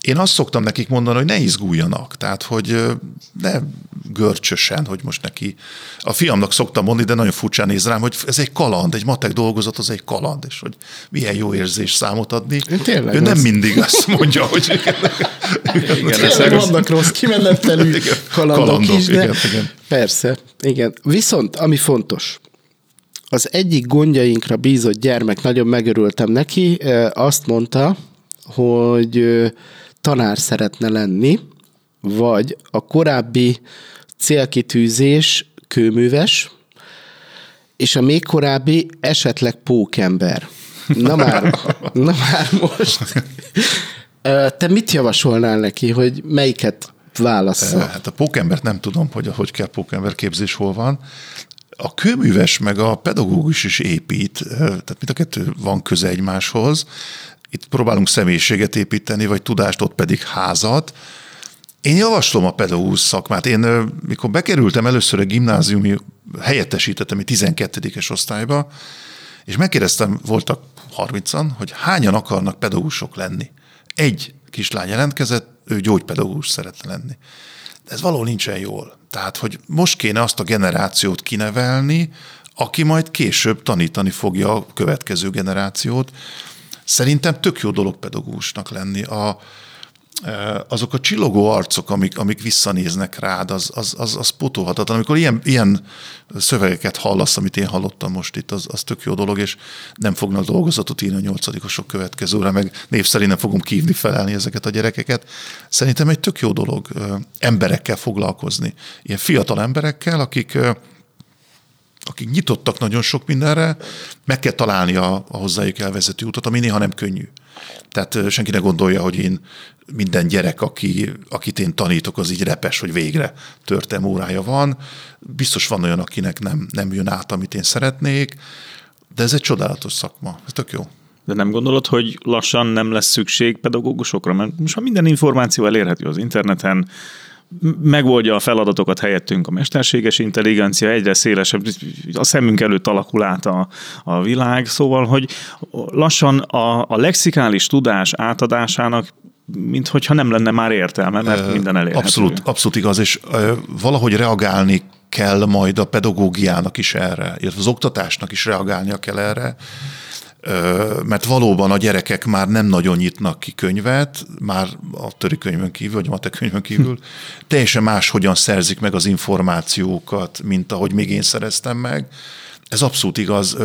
Én azt szoktam nekik mondani, hogy ne izguljanak, tehát hogy ne görcsösen, hogy most neki... A fiamnak szoktam mondani, de nagyon furcsán néz rám, hogy ez egy kaland, egy matek dolgozat, az egy kaland, és hogy milyen jó érzés számot adni. Tényleg ő nem az. mindig azt mondja, hogy igen, igen, Tényleg vannak rossz kimenetelű kalandok, kalandok, is, de igen, igen. persze, igen. Viszont, ami fontos, az egyik gondjainkra bízott gyermek, nagyon megörültem neki, azt mondta, hogy tanár szeretne lenni, vagy a korábbi célkitűzés kőműves, és a még korábbi esetleg pókember. Na már, na már most. Te mit javasolnál neki, hogy melyiket válassza? Hát a pókembert nem tudom, hogy hogy kell pókember képzés hol van. A kőműves meg a pedagógus is épít, tehát mind a kettő van köze egymáshoz. Itt próbálunk személyiséget építeni, vagy tudást, ott pedig házat. Én javaslom a pedagógus szakmát. Én, mikor bekerültem először a gimnáziumi, helyettesítettem egy 12-es osztályba, és megkérdeztem, voltak 30-an, hogy hányan akarnak pedagógusok lenni. Egy kislány jelentkezett, ő gyógypedagógus szeretne lenni. De ez való nincsen jól. Tehát, hogy most kéne azt a generációt kinevelni, aki majd később tanítani fogja a következő generációt. Szerintem tök jó dolog pedagógusnak lenni. A, azok a csillogó arcok, amik, amik visszanéznek rád, az, az, az, az potolhatatlan. Amikor ilyen, ilyen szövegeket hallasz, amit én hallottam most itt, az, az tök jó dolog, és nem fognak dolgozatot írni a nyolcadikosok következőre, meg név szerint nem fogom kívni felelni ezeket a gyerekeket. Szerintem egy tök jó dolog emberekkel foglalkozni. Ilyen fiatal emberekkel, akik akik nyitottak nagyon sok mindenre, meg kell találni a, a hozzájuk elvezető utat, ami néha nem könnyű. Tehát senki ne gondolja, hogy én minden gyerek, aki, akit én tanítok, az így repes, hogy végre törtem órája van. Biztos van olyan, akinek nem, nem jön át, amit én szeretnék, de ez egy csodálatos szakma. Ez tök jó. De nem gondolod, hogy lassan nem lesz szükség pedagógusokra? Mert most minden információ elérhető az interneten, megoldja a feladatokat helyettünk a mesterséges intelligencia, egyre szélesebb, a szemünk előtt alakul át a, a világ, szóval, hogy lassan a, a lexikális tudás átadásának mint hogyha nem lenne már értelme, mert minden elérhető. Abszolút, abszolút igaz, és valahogy reagálni kell majd a pedagógiának is erre, illetve az oktatásnak is reagálnia kell erre, mert valóban a gyerekek már nem nagyon nyitnak ki könyvet, már a töri könyvön kívül, vagy a matek könyvön kívül, teljesen más hogyan szerzik meg az információkat, mint ahogy még én szereztem meg. Ez abszolút igaz.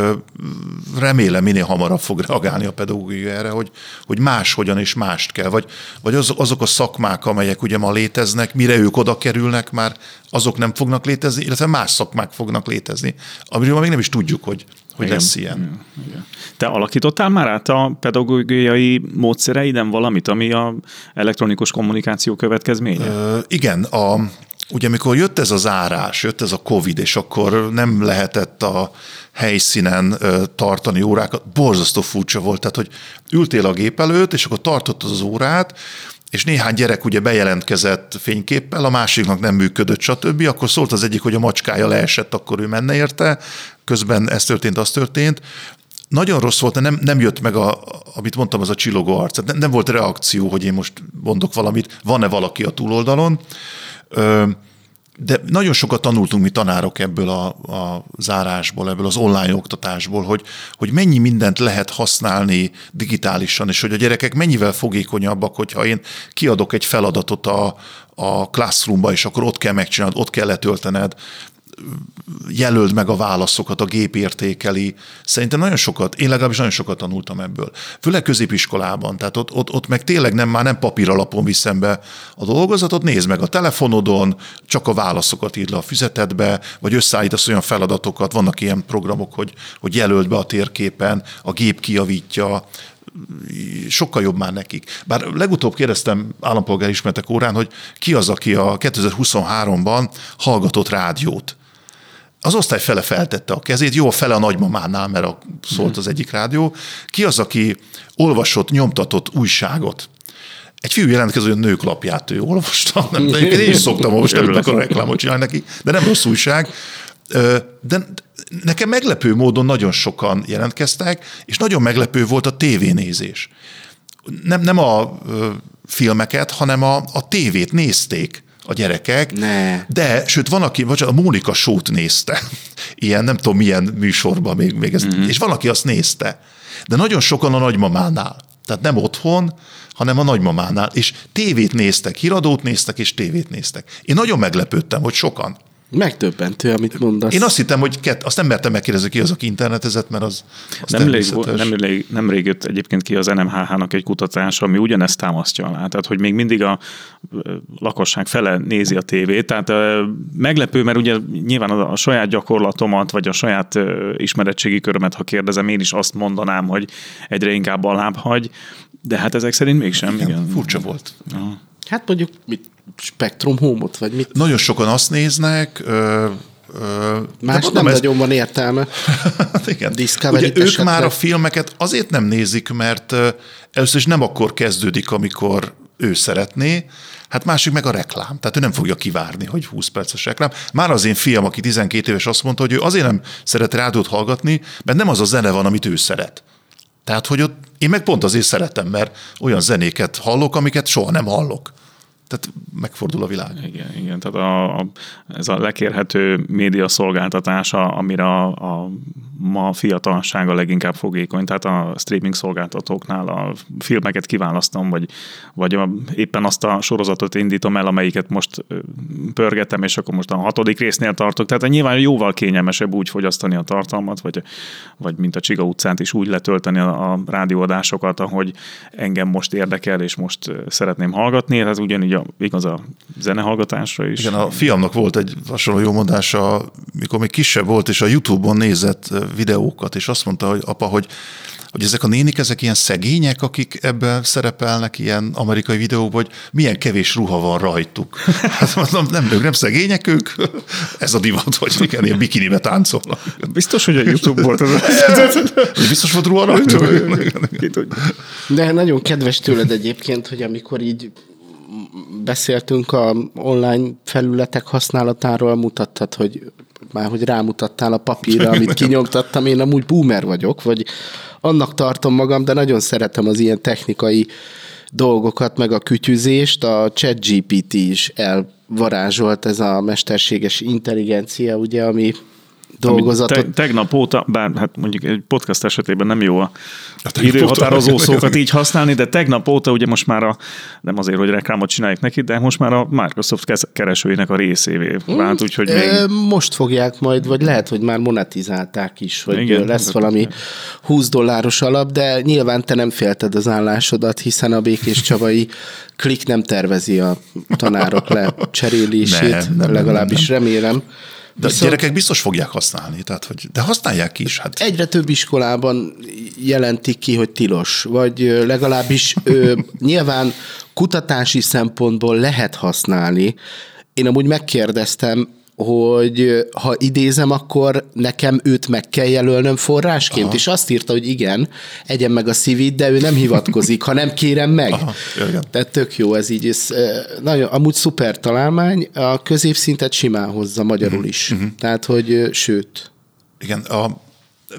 Remélem minél hamarabb fog reagálni a pedagógia erre, hogy, hogy más hogyan és mást kell. Vagy, vagy az, azok a szakmák, amelyek ugye ma léteznek, mire ők oda kerülnek, már azok nem fognak létezni, illetve más szakmák fognak létezni, amiről még nem is tudjuk, hogy, hogy Igen. lesz ilyen. Igen. Te alakítottál már át a pedagógiai módszereiden valamit, ami a elektronikus kommunikáció következménye? Ö, igen, a, ugye amikor jött ez az árás, jött ez a Covid, és akkor nem lehetett a helyszínen tartani órákat, borzasztó furcsa volt, tehát hogy ültél a gép előtt, és akkor tartottad az órát, és néhány gyerek ugye bejelentkezett fényképpel, a másiknak nem működött, stb. Akkor szólt az egyik, hogy a macskája leesett, akkor ő menne érte, közben ez történt, az történt. Nagyon rossz volt, nem, nem jött meg, a, amit mondtam, az a csillogó arc. Nem, nem volt reakció, hogy én most mondok valamit, van-e valaki a túloldalon. De nagyon sokat tanultunk mi tanárok ebből a, a zárásból, ebből az online oktatásból, hogy, hogy mennyi mindent lehet használni digitálisan, és hogy a gyerekek mennyivel fogékonyabbak, hogyha én kiadok egy feladatot a, a classroomba, és akkor ott kell megcsinálnod, ott kell letöltened, jelöld meg a válaszokat, a gép értékeli. Szerintem nagyon sokat, én legalábbis nagyon sokat tanultam ebből. Főleg középiskolában, tehát ott, ott, ott meg tényleg nem, már nem papír alapon viszem be a dolgozatot, nézd meg a telefonodon, csak a válaszokat írd le a füzetedbe, vagy összeállítasz olyan feladatokat, vannak ilyen programok, hogy, hogy jelöld be a térképen, a gép kijavítja, sokkal jobb már nekik. Bár legutóbb kérdeztem állampolgár ismertek órán, hogy ki az, aki a 2023-ban hallgatott rádiót az osztály fele feltette a kezét, jó, fele a nagymamánál, mert a, szólt az egyik rádió. Ki az, aki olvasott, nyomtatott újságot? Egy fiú jelentkező, hogy a nők lapját ő olvasta. Nem, de én is szoktam olvasni, amikor a reklámot csinálni neki, de nem rossz újság. De nekem meglepő módon nagyon sokan jelentkeztek, és nagyon meglepő volt a tévénézés. Nem, nem a filmeket, hanem a, a tévét nézték a gyerekek. Ne. De, sőt, van, aki, vagy a Mónika sót nézte. Ilyen, nem tudom milyen műsorban még, még ez, mm-hmm. és van, aki azt nézte. De nagyon sokan a nagymamánál. Tehát nem otthon, hanem a nagymamánál. És tévét néztek, híradót néztek, és tévét néztek. Én nagyon meglepődtem, hogy sokan. Megtöbbentő, amit mondasz. Én azt hittem, hogy kett, azt nem mertem megkérdezni ki az, aki internetezett, mert az, az nem, rég, nem, rég, nem rég jött egyébként ki az NMHH-nak egy kutatás, ami ugyanezt támasztja alá. Tehát, hogy még mindig a lakosság fele nézi a tévét. Tehát meglepő, mert ugye nyilván a, a saját gyakorlatomat, vagy a saját ismeretségi körömet, ha kérdezem, én is azt mondanám, hogy egyre inkább alább hagy, de hát ezek szerint mégsem. Igen, igen. Furcsa volt. Ja. Hát mondjuk mit, Spektrum Home-ot, vagy mit? Nagyon sokan azt néznek, Más mondom, nem ez- nagyon van értelme. Igen. Discovery-t Ugye ők már a filmeket azért nem nézik, mert ö, először is nem akkor kezdődik, amikor ő szeretné, hát másik meg a reklám. Tehát ő nem fogja kivárni, hogy 20 perces reklám. Már az én fiam, aki 12 éves, azt mondta, hogy ő azért nem szeret rádiót hallgatni, mert nem az a zene van, amit ő szeret. Tehát, hogy ott én meg pont azért szeretem, mert olyan zenéket hallok, amiket soha nem hallok. Tehát megfordul a világ. Igen, igen, tehát a, a, ez a lekérhető média szolgáltatása, amire a, a ma fiatalsága leginkább fogékony, tehát a streaming szolgáltatóknál a filmeket kiválasztom, vagy, vagy a, éppen azt a sorozatot indítom el, amelyiket most pörgetem, és akkor most a hatodik résznél tartok. Tehát nyilván jóval kényelmesebb úgy fogyasztani a tartalmat, vagy, vagy mint a Csiga utcát is úgy letölteni a, a rádióadásokat, ahogy engem most érdekel, és most szeretném hallgatni. Ez ugyanígy a, igaz a zenehallgatásra is. Igen, a fiamnak volt egy hasonló jó mondása, mikor még kisebb volt, és a YouTube-on nézett videókat, és azt mondta, hogy apa, hogy hogy ezek a nénik, ezek ilyen szegények, akik ebben szerepelnek ilyen amerikai videókban, hogy milyen kevés ruha van rajtuk. Hát mondom, nem, ők nem szegények ők, ez a divat, hogy igen, ilyen bikinibe táncolnak. Biztos, hogy a YouTube volt az. Biztos volt ruha rajtuk? De nagyon kedves tőled egyébként, hogy amikor így beszéltünk a online felületek használatáról, mutattad, hogy már hogy rámutattál a papírra, amit kinyomtattam, én amúgy boomer vagyok, vagy annak tartom magam, de nagyon szeretem az ilyen technikai dolgokat, meg a kütyüzést, a ChatGPT is elvarázsolt ez a mesterséges intelligencia, ugye, ami dolgozatot Te, tegnap óta, bár hát mondjuk egy podcast esetében nem jó a tegnap időhatározó óta- szókat így használni, de tegnap óta ugye most már a, nem azért, hogy reklámot csináljuk neki, de most már a Microsoft keresőinek a részévé vált, úgyhogy még... Most fogják majd, vagy lehet, hogy már monetizálták is, hogy Igen, lesz hát- valami 20 dolláros alap, de nyilván te nem félted az állásodat, hiszen a Békés Csabai klik nem tervezi a tanárok lecserélését, Nem, nem, nem, legalábbis nem, remélem. De a Viszont gyerekek biztos fogják használni, tehát, hogy, de használják is. Hát. egyre több iskolában jelentik ki, hogy tilos, vagy legalábbis ö, nyilván kutatási szempontból lehet használni. Én amúgy megkérdeztem, hogy ha idézem, akkor nekem őt meg kell jelölnöm forrásként, Aha. és azt írta, hogy igen, egyen meg a szívit, de ő nem hivatkozik, ha nem kérem meg. Aha, igen. Tehát tök jó ez így. Ez, nagyon, amúgy szuper találmány, a középszintet simán hozza magyarul is. Uh-huh. Tehát, hogy sőt, Igen, a,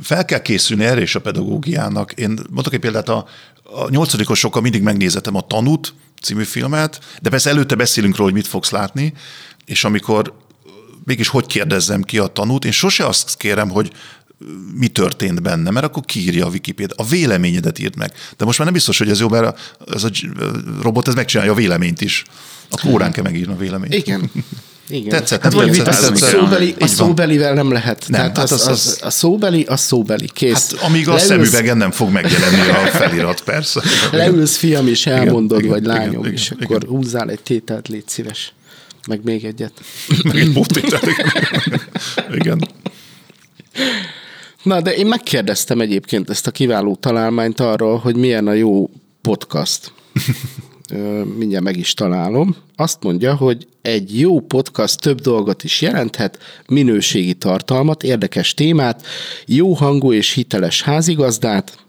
fel kell készülni erre is a pedagógiának. Én mondok egy példát, a, a nyolcadikosokkal mindig megnézetem a Tanút című filmet, de persze előtte beszélünk róla, hogy mit fogsz látni, és amikor mégis hogy kérdezzem ki a tanút, én sose azt kérem, hogy mi történt benne, mert akkor kiírja a Wikipedia. A véleményedet írd meg. De most már nem biztos, hogy ez jó, mert a, ez a robot ez megcsinálja a véleményt is. A órán kell megírni a véleményt. Igen. Igen. Tetszett, hát nem tetszett, vitázni tetszett. kell. Szóbeli, a szóbelivel nem lehet. Nem, Tehát hát az, az- az, a szóbeli, a szóbeli, kész. Hát amíg a Leülsz- szemüvegen nem fog megjelenni a felirat, persze. Leülsz, fiam, és elmondod, igen, vagy igen, lányom, igen, és igen. akkor húzzál egy tételt, légy szíves. Meg még egyet. Meg egy póttétel. Igen. Na, de én megkérdeztem egyébként ezt a kiváló találmányt arról, hogy milyen a jó podcast. Mindjárt meg is találom. Azt mondja, hogy egy jó podcast több dolgot is jelenthet, minőségi tartalmat, érdekes témát, jó hangú és hiteles házigazdát,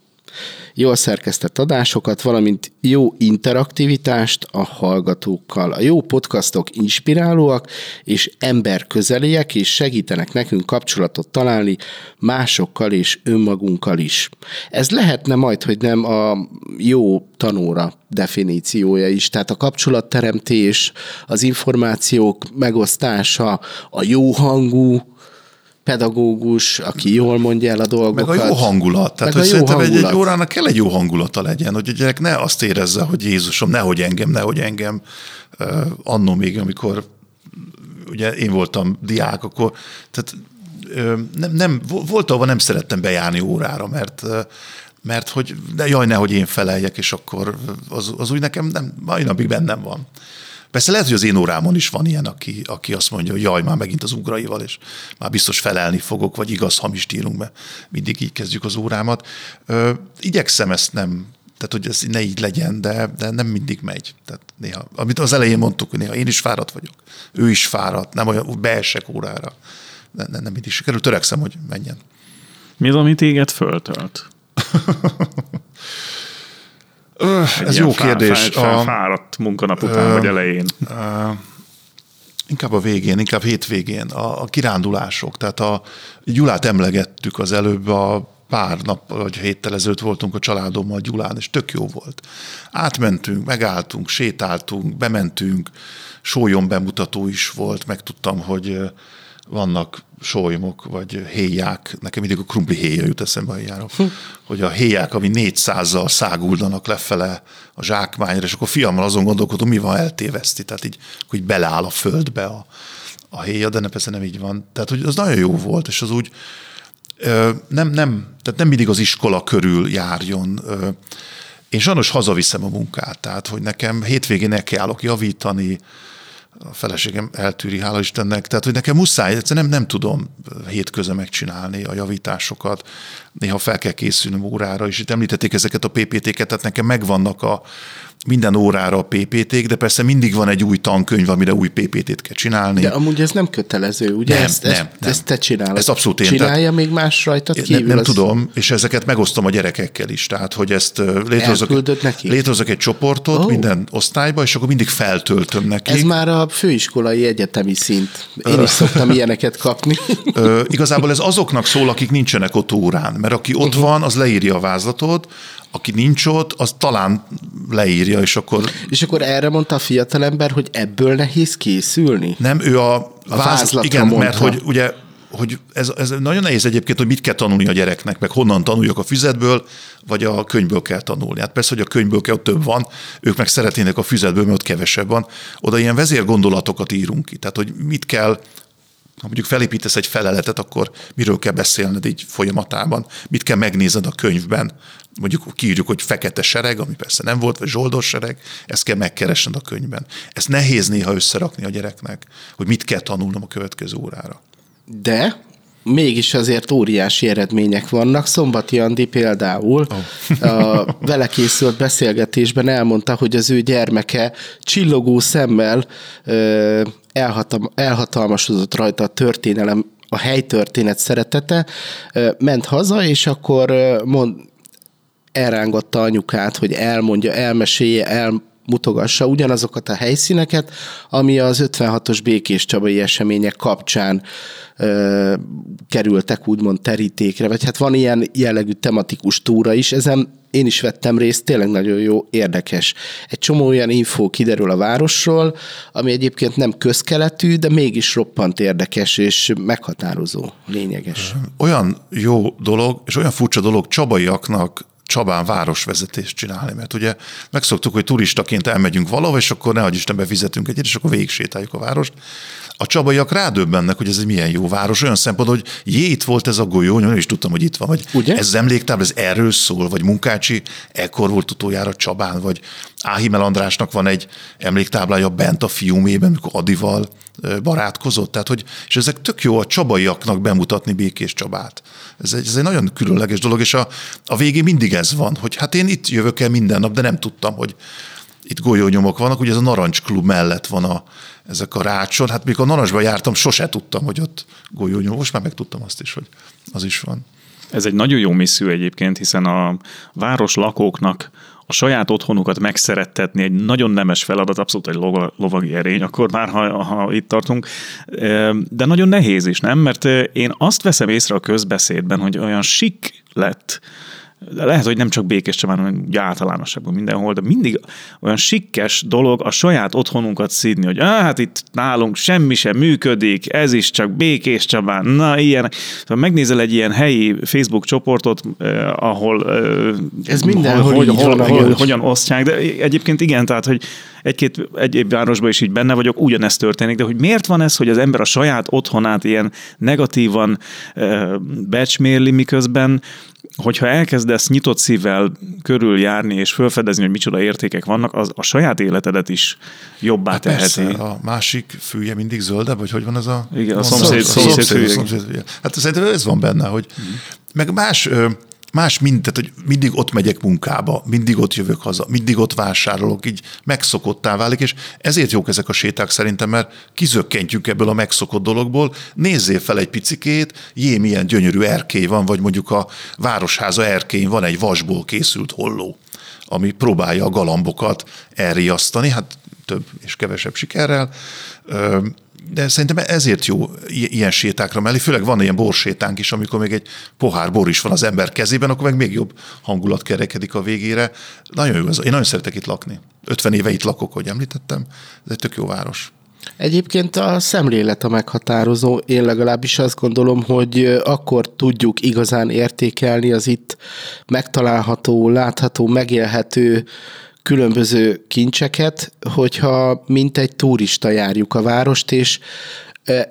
jól szerkesztett adásokat, valamint jó interaktivitást a hallgatókkal. A jó podcastok inspirálóak és emberközeliek, és segítenek nekünk kapcsolatot találni másokkal és önmagunkkal is. Ez lehetne majd, hogy nem a jó tanóra definíciója is, tehát a kapcsolatteremtés, az információk megosztása, a jó hangú pedagógus, aki jól mondja el a Meg dolgokat. a jó hangulat. Tehát, Meg hogy szerintem egy, egy hangulat. órának kell egy jó hangulata legyen, hogy a gyerek ne azt érezze, hogy Jézusom, nehogy engem, nehogy engem. Uh, annó még, amikor ugye én voltam diák, akkor tehát ö, nem, nem, vo- volt, ahova nem szerettem bejárni órára, mert ö, mert hogy de jaj, nehogy én feleljek, és akkor az, az úgy nekem nem, mai napig bennem van. Persze lehet, hogy az én órámon is van ilyen, aki, aki azt mondja, hogy jaj, már megint az ugraival, és már biztos felelni fogok, vagy igaz, hamis írunk be. Mindig így kezdjük az órámat. Ö, igyekszem ezt nem, tehát hogy ez ne így legyen, de, de nem mindig megy. Tehát néha, amit az elején mondtuk, hogy néha én is fáradt vagyok, ő is fáradt, nem olyan, beesek órára. nem, nem mindig sikerül. Törekszem, hogy menjen. Mi az, ami téged föltölt? Ö, Egy ez jó fá- kérdés. Fá, A- fáradt munkanap után, vagy elején. Inkább a végén, inkább hétvégén, a, a kirándulások. Tehát a Gyulát emlegettük az előbb, a pár nap vagy héttel ezelőtt voltunk a családommal Gyulán, és tök jó volt. Átmentünk, megálltunk, sétáltunk, bementünk, sólyom bemutató is volt, megtudtam, hogy ö, vannak sólymok, vagy héják, nekem mindig a krumpli héja jut eszembe a jára, hogy a héják, ami 400-zal száguldanak lefele a zsákmányra, és akkor fiammal azon gondolkodom, mi van eltéveszti, tehát így, hogy beleáll a földbe a, a héja, de ne, persze nem így van. Tehát, hogy az nagyon jó volt, és az úgy ö, nem, nem, tehát nem mindig az iskola körül járjon. Ö, Én sajnos hazaviszem a munkát, tehát, hogy nekem hétvégén nekiállok javítani, a feleségem eltűri, hála Istennek, tehát hogy nekem muszáj, egyszerűen nem, nem tudom hétköze megcsinálni a javításokat, néha fel kell készülnöm órára, és itt említették ezeket a PPT-ket, tehát nekem megvannak a minden órára a PPT-k, de persze mindig van egy új tankönyv, amire új PPT-t kell csinálni. De amúgy ez nem kötelező, ugye? Nem, ezt, nem, ezt, nem. ezt te csinálod. Ez abszolút én, Csinálja tehát- még más rajtad Nem, kívül? nem az- tudom, és ezeket megosztom a gyerekekkel is. Tehát, hogy ezt létrehozok, neki? létrehozok egy csoportot Ó. minden osztályba, és akkor mindig feltöltöm neki. Ez már a főiskolai egyetemi szint. Én is szoktam ilyeneket kapni. Ö, igazából ez azoknak szól, akik nincsenek ott órán, mert aki ott Uh-huh. van, az leírja a vázlatot, aki nincs ott, az talán leírja, és akkor És akkor erre mondta a fiatalember, hogy ebből nehéz készülni? nem, ő a, a vázlatra igen, mondta. mert hogy ugye hogy ez, ez nagyon nehéz egyébként, hogy mit kell tanulni a gyereknek, meg honnan tanuljak a füzetből, vagy a könyvből kell tanulni. Hát persze, hogy a könyvből kell, ott több van, ők meg szeretnének a füzetből, mert ott kevesebb van. Oda ilyen vezérgondolatokat írunk ki. Tehát, hogy mit kell ha mondjuk felépítesz egy feleletet, akkor miről kell beszélned így folyamatában, mit kell megnézned a könyvben, mondjuk kiírjuk, hogy fekete sereg, ami persze nem volt, vagy zsoldos sereg, ezt kell megkeresned a könyvben. Ezt nehéz néha összerakni a gyereknek, hogy mit kell tanulnom a következő órára. De mégis azért óriási eredmények vannak. Szombati Andi például a vele készült beszélgetésben elmondta, hogy az ő gyermeke csillogó szemmel ö, elhatam, elhatalmasodott rajta a történelem, a helytörténet szeretete, ment haza, és akkor mond, elrángatta anyukát, hogy elmondja, elmesélje, elmutogassa ugyanazokat a helyszíneket, ami az 56-os békés csabai események kapcsán ö, kerültek úgymond terítékre, vagy hát van ilyen jellegű tematikus túra is, ezen én is vettem részt, tényleg nagyon jó, érdekes. Egy csomó olyan infó kiderül a városról, ami egyébként nem közkeletű, de mégis roppant érdekes és meghatározó, lényeges. Olyan jó dolog, és olyan furcsa dolog csabaiaknak Csabán városvezetést csinálni, mert ugye megszoktuk, hogy turistaként elmegyünk valahova, és akkor nehogy Isten befizetünk egyet, és akkor végig sétáljuk a várost. A csabaiak rádöbbennek, hogy ez egy milyen jó város, olyan szempontból, hogy jé, itt volt ez a golyó, nem is tudtam, hogy itt van, vagy Ugye? ez az emléktábla, ez erről szól, vagy Munkácsi, ekkor volt utoljára Csabán, vagy Áhimel Andrásnak van egy emléktáblája bent a fiumében, amikor Adival barátkozott, tehát hogy, és ezek tök jó a csabaiaknak bemutatni Békés Csabát. Ez egy, ez egy nagyon különleges dolog, és a, a végén mindig ez van, hogy hát én itt jövök el minden nap, de nem tudtam, hogy itt golyónyomok vannak, ugye ez a Narancs Klub mellett van a, ezek a rácson. Hát mikor Narancsban jártam, sose tudtam, hogy ott golyónyom. Most már megtudtam azt is, hogy az is van. Ez egy nagyon jó misszió egyébként, hiszen a város lakóknak a saját otthonukat megszerettetni egy nagyon nemes feladat, abszolút egy lova- lovagi erény, akkor már, ha, ha itt tartunk, de nagyon nehéz is, nem? Mert én azt veszem észre a közbeszédben, hogy olyan sik lett, lehet, hogy nem csak Békés Csabán, hanem úgy általánosabban mindenhol, de mindig olyan sikkes dolog a saját otthonunkat szídni, hogy ah, hát itt nálunk semmi sem működik, ez is csak Békés Csabán, na ilyen. Szóval megnézel egy ilyen helyi Facebook csoportot, eh, ahol eh, Ez mindenhol hogy, hol, hol, ahogy- hogyan osztják, de egyébként igen, tehát, hogy egy-két egyéb városban is így benne vagyok, ugyanezt történik, de hogy miért van ez, hogy az ember a saját otthonát ilyen negatívan eh, becsmérli, miközben hogyha elkezdesz nyitott szívvel körüljárni és felfedezni, hogy micsoda értékek vannak, az a saját életedet is jobbá teheti. Hát Persze, a másik fülje mindig zöldebb, vagy hogy van ez a... Igen, a mondás? szomszéd- szomszéd fülye. szomszéd fülye. Hát szerintem ez van benne, hogy meg más, ö, más mind, tehát, hogy mindig ott megyek munkába, mindig ott jövök haza, mindig ott vásárolok, így megszokottá válik, és ezért jók ezek a séták szerintem, mert kizökkentjük ebből a megszokott dologból, nézzél fel egy picikét, jé, milyen gyönyörű erkély van, vagy mondjuk a városháza erkélyén van egy vasból készült holló, ami próbálja a galambokat elriasztani, hát több és kevesebb sikerrel, de szerintem ezért jó ilyen sétákra mellé, főleg van ilyen borsétánk is, amikor még egy pohár bor is van az ember kezében, akkor meg még jobb hangulat kerekedik a végére. Nagyon jó ez. Én nagyon szeretek itt lakni. 50 éve itt lakok, hogy említettem. Ez egy tök jó város. Egyébként a szemlélet a meghatározó. Én legalábbis azt gondolom, hogy akkor tudjuk igazán értékelni az itt megtalálható, látható, megélhető különböző kincseket, hogyha mint egy turista járjuk a várost, és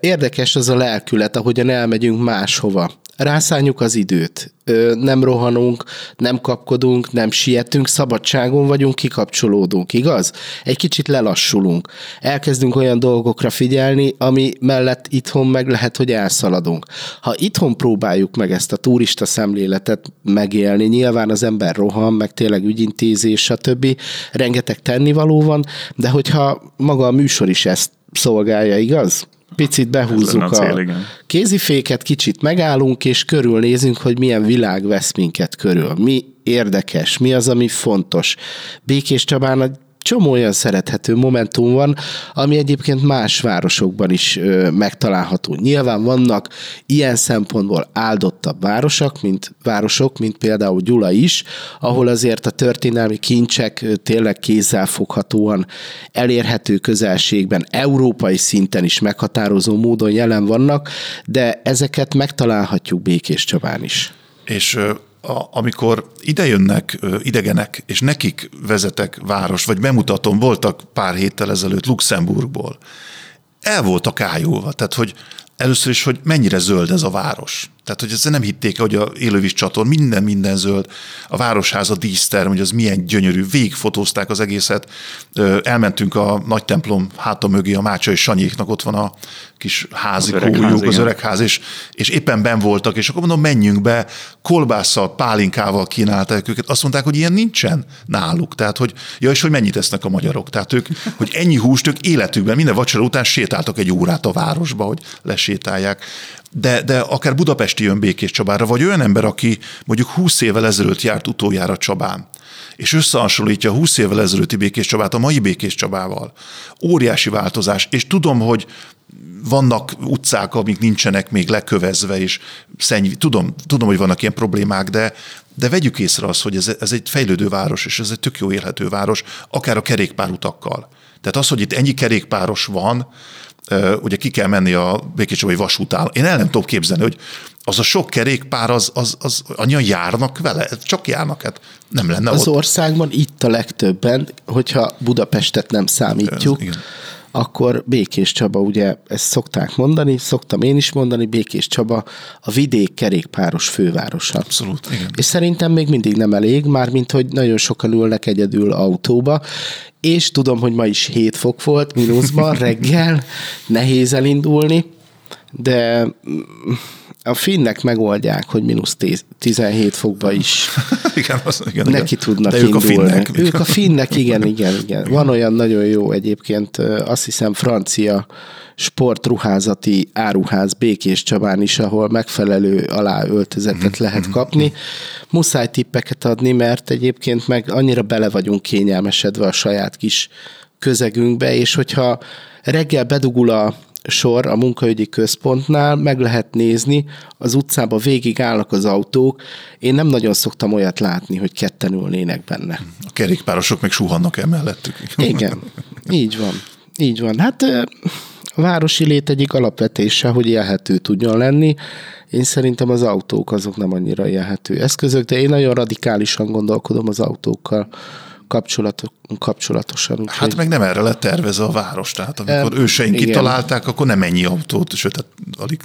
érdekes az a lelkület, ahogyan elmegyünk máshova rászálljuk az időt. Nem rohanunk, nem kapkodunk, nem sietünk, szabadságon vagyunk, kikapcsolódunk, igaz? Egy kicsit lelassulunk. Elkezdünk olyan dolgokra figyelni, ami mellett itthon meg lehet, hogy elszaladunk. Ha itthon próbáljuk meg ezt a turista szemléletet megélni, nyilván az ember rohan, meg tényleg ügyintézés, stb. Rengeteg tennivaló van, de hogyha maga a műsor is ezt szolgálja, igaz? Picit behúzzuk a, cél, a kéziféket, kicsit megállunk, és körülnézünk, hogy milyen világ vesz minket körül. Mi érdekes, mi az, ami fontos. Békés Csabán csomó olyan szerethető momentum van, ami egyébként más városokban is ö, megtalálható. Nyilván vannak ilyen szempontból áldottabb városok, mint városok, mint például Gyula is, ahol azért a történelmi kincsek tényleg kézzelfoghatóan elérhető közelségben, európai szinten is meghatározó módon jelen vannak, de ezeket megtalálhatjuk Békés Csabán is. És a, amikor idejönnek idegenek, és nekik vezetek város, vagy bemutatom, voltak pár héttel ezelőtt Luxemburgból, el voltak ájulva, tehát hogy először is, hogy mennyire zöld ez a város. Tehát, hogy ezt nem hitték, hogy a élővíz csatorn minden, minden zöld, a városháza díszterm, hogy az milyen gyönyörű, végfotózták az egészet. Elmentünk a nagy templom háta mögé, a Mácsa és Sanyéknak ott van a kis házi az kójuk, az öregház, és, és éppen ben voltak, és akkor mondom, menjünk be, kolbásszal, pálinkával kínálták őket. Azt mondták, hogy ilyen nincsen náluk. Tehát, hogy, ja, és hogy mennyit esznek a magyarok. Tehát ők, hogy ennyi húst ők életükben, minden vacsora után sétáltak egy órát a városba, hogy lesétálják de, de akár Budapesti jön Békés Csabára, vagy olyan ember, aki mondjuk 20 évvel ezelőtt járt utoljára Csabán, és összehasonlítja 20 évvel ezelőtti Békés Csabát a mai Békés Csabával. Óriási változás, és tudom, hogy vannak utcák, amik nincsenek még lekövezve, és szenny, tudom, tudom, hogy vannak ilyen problémák, de, de vegyük észre azt, hogy ez, ez egy fejlődő város, és ez egy tök jó élhető város, akár a kerékpárutakkal. Tehát az, hogy itt ennyi kerékpáros van, ugye ki kell menni a Békéscsabai vasútál. Én el nem tudom képzelni, hogy az a sok kerékpár, az, az, az annyian járnak vele? Csak járnak, hát nem lenne Az ott. országban itt a legtöbben, hogyha Budapestet nem számítjuk, Ez, akkor Békés Csaba, ugye ezt szokták mondani, szoktam én is mondani, Békés Csaba a vidék kerékpáros fővárosa. Abszolút, igen. És szerintem még mindig nem elég, mármint hogy nagyon sokan ülnek egyedül autóba, és tudom, hogy ma is 7 fok volt mínuszban reggel, nehéz elindulni, de a finnek megoldják, hogy mínusz 17 fokba is igen, az, igen, neki igen. tudnak De ők indulni. a finnek. Ők a finnek, igen, igen, igen. Van olyan nagyon jó egyébként, azt hiszem francia sportruházati áruház Békés Csabán is, ahol megfelelő aláöltözetet mm-hmm. lehet mhm. kapni. Muszáj tippeket adni, mert egyébként meg annyira bele vagyunk kényelmesedve a saját kis közegünkbe, és hogyha reggel bedugul a sor a munkaügyi központnál, meg lehet nézni, az utcába végig állnak az autók. Én nem nagyon szoktam olyat látni, hogy ketten ülnének benne. A kerékpárosok meg suhannak el mellettük. Igen, így van. Így van. Hát a városi lét egyik alapvetése, hogy élhető tudjon lenni. Én szerintem az autók azok nem annyira élhető eszközök, de én nagyon radikálisan gondolkodom az autókkal kapcsolatok, kapcsolatosan. Úgy, hát meg nem erre lett tervezve a város, tehát amikor e, őseink igen. kitalálták, akkor nem ennyi autót, sőt, hát alig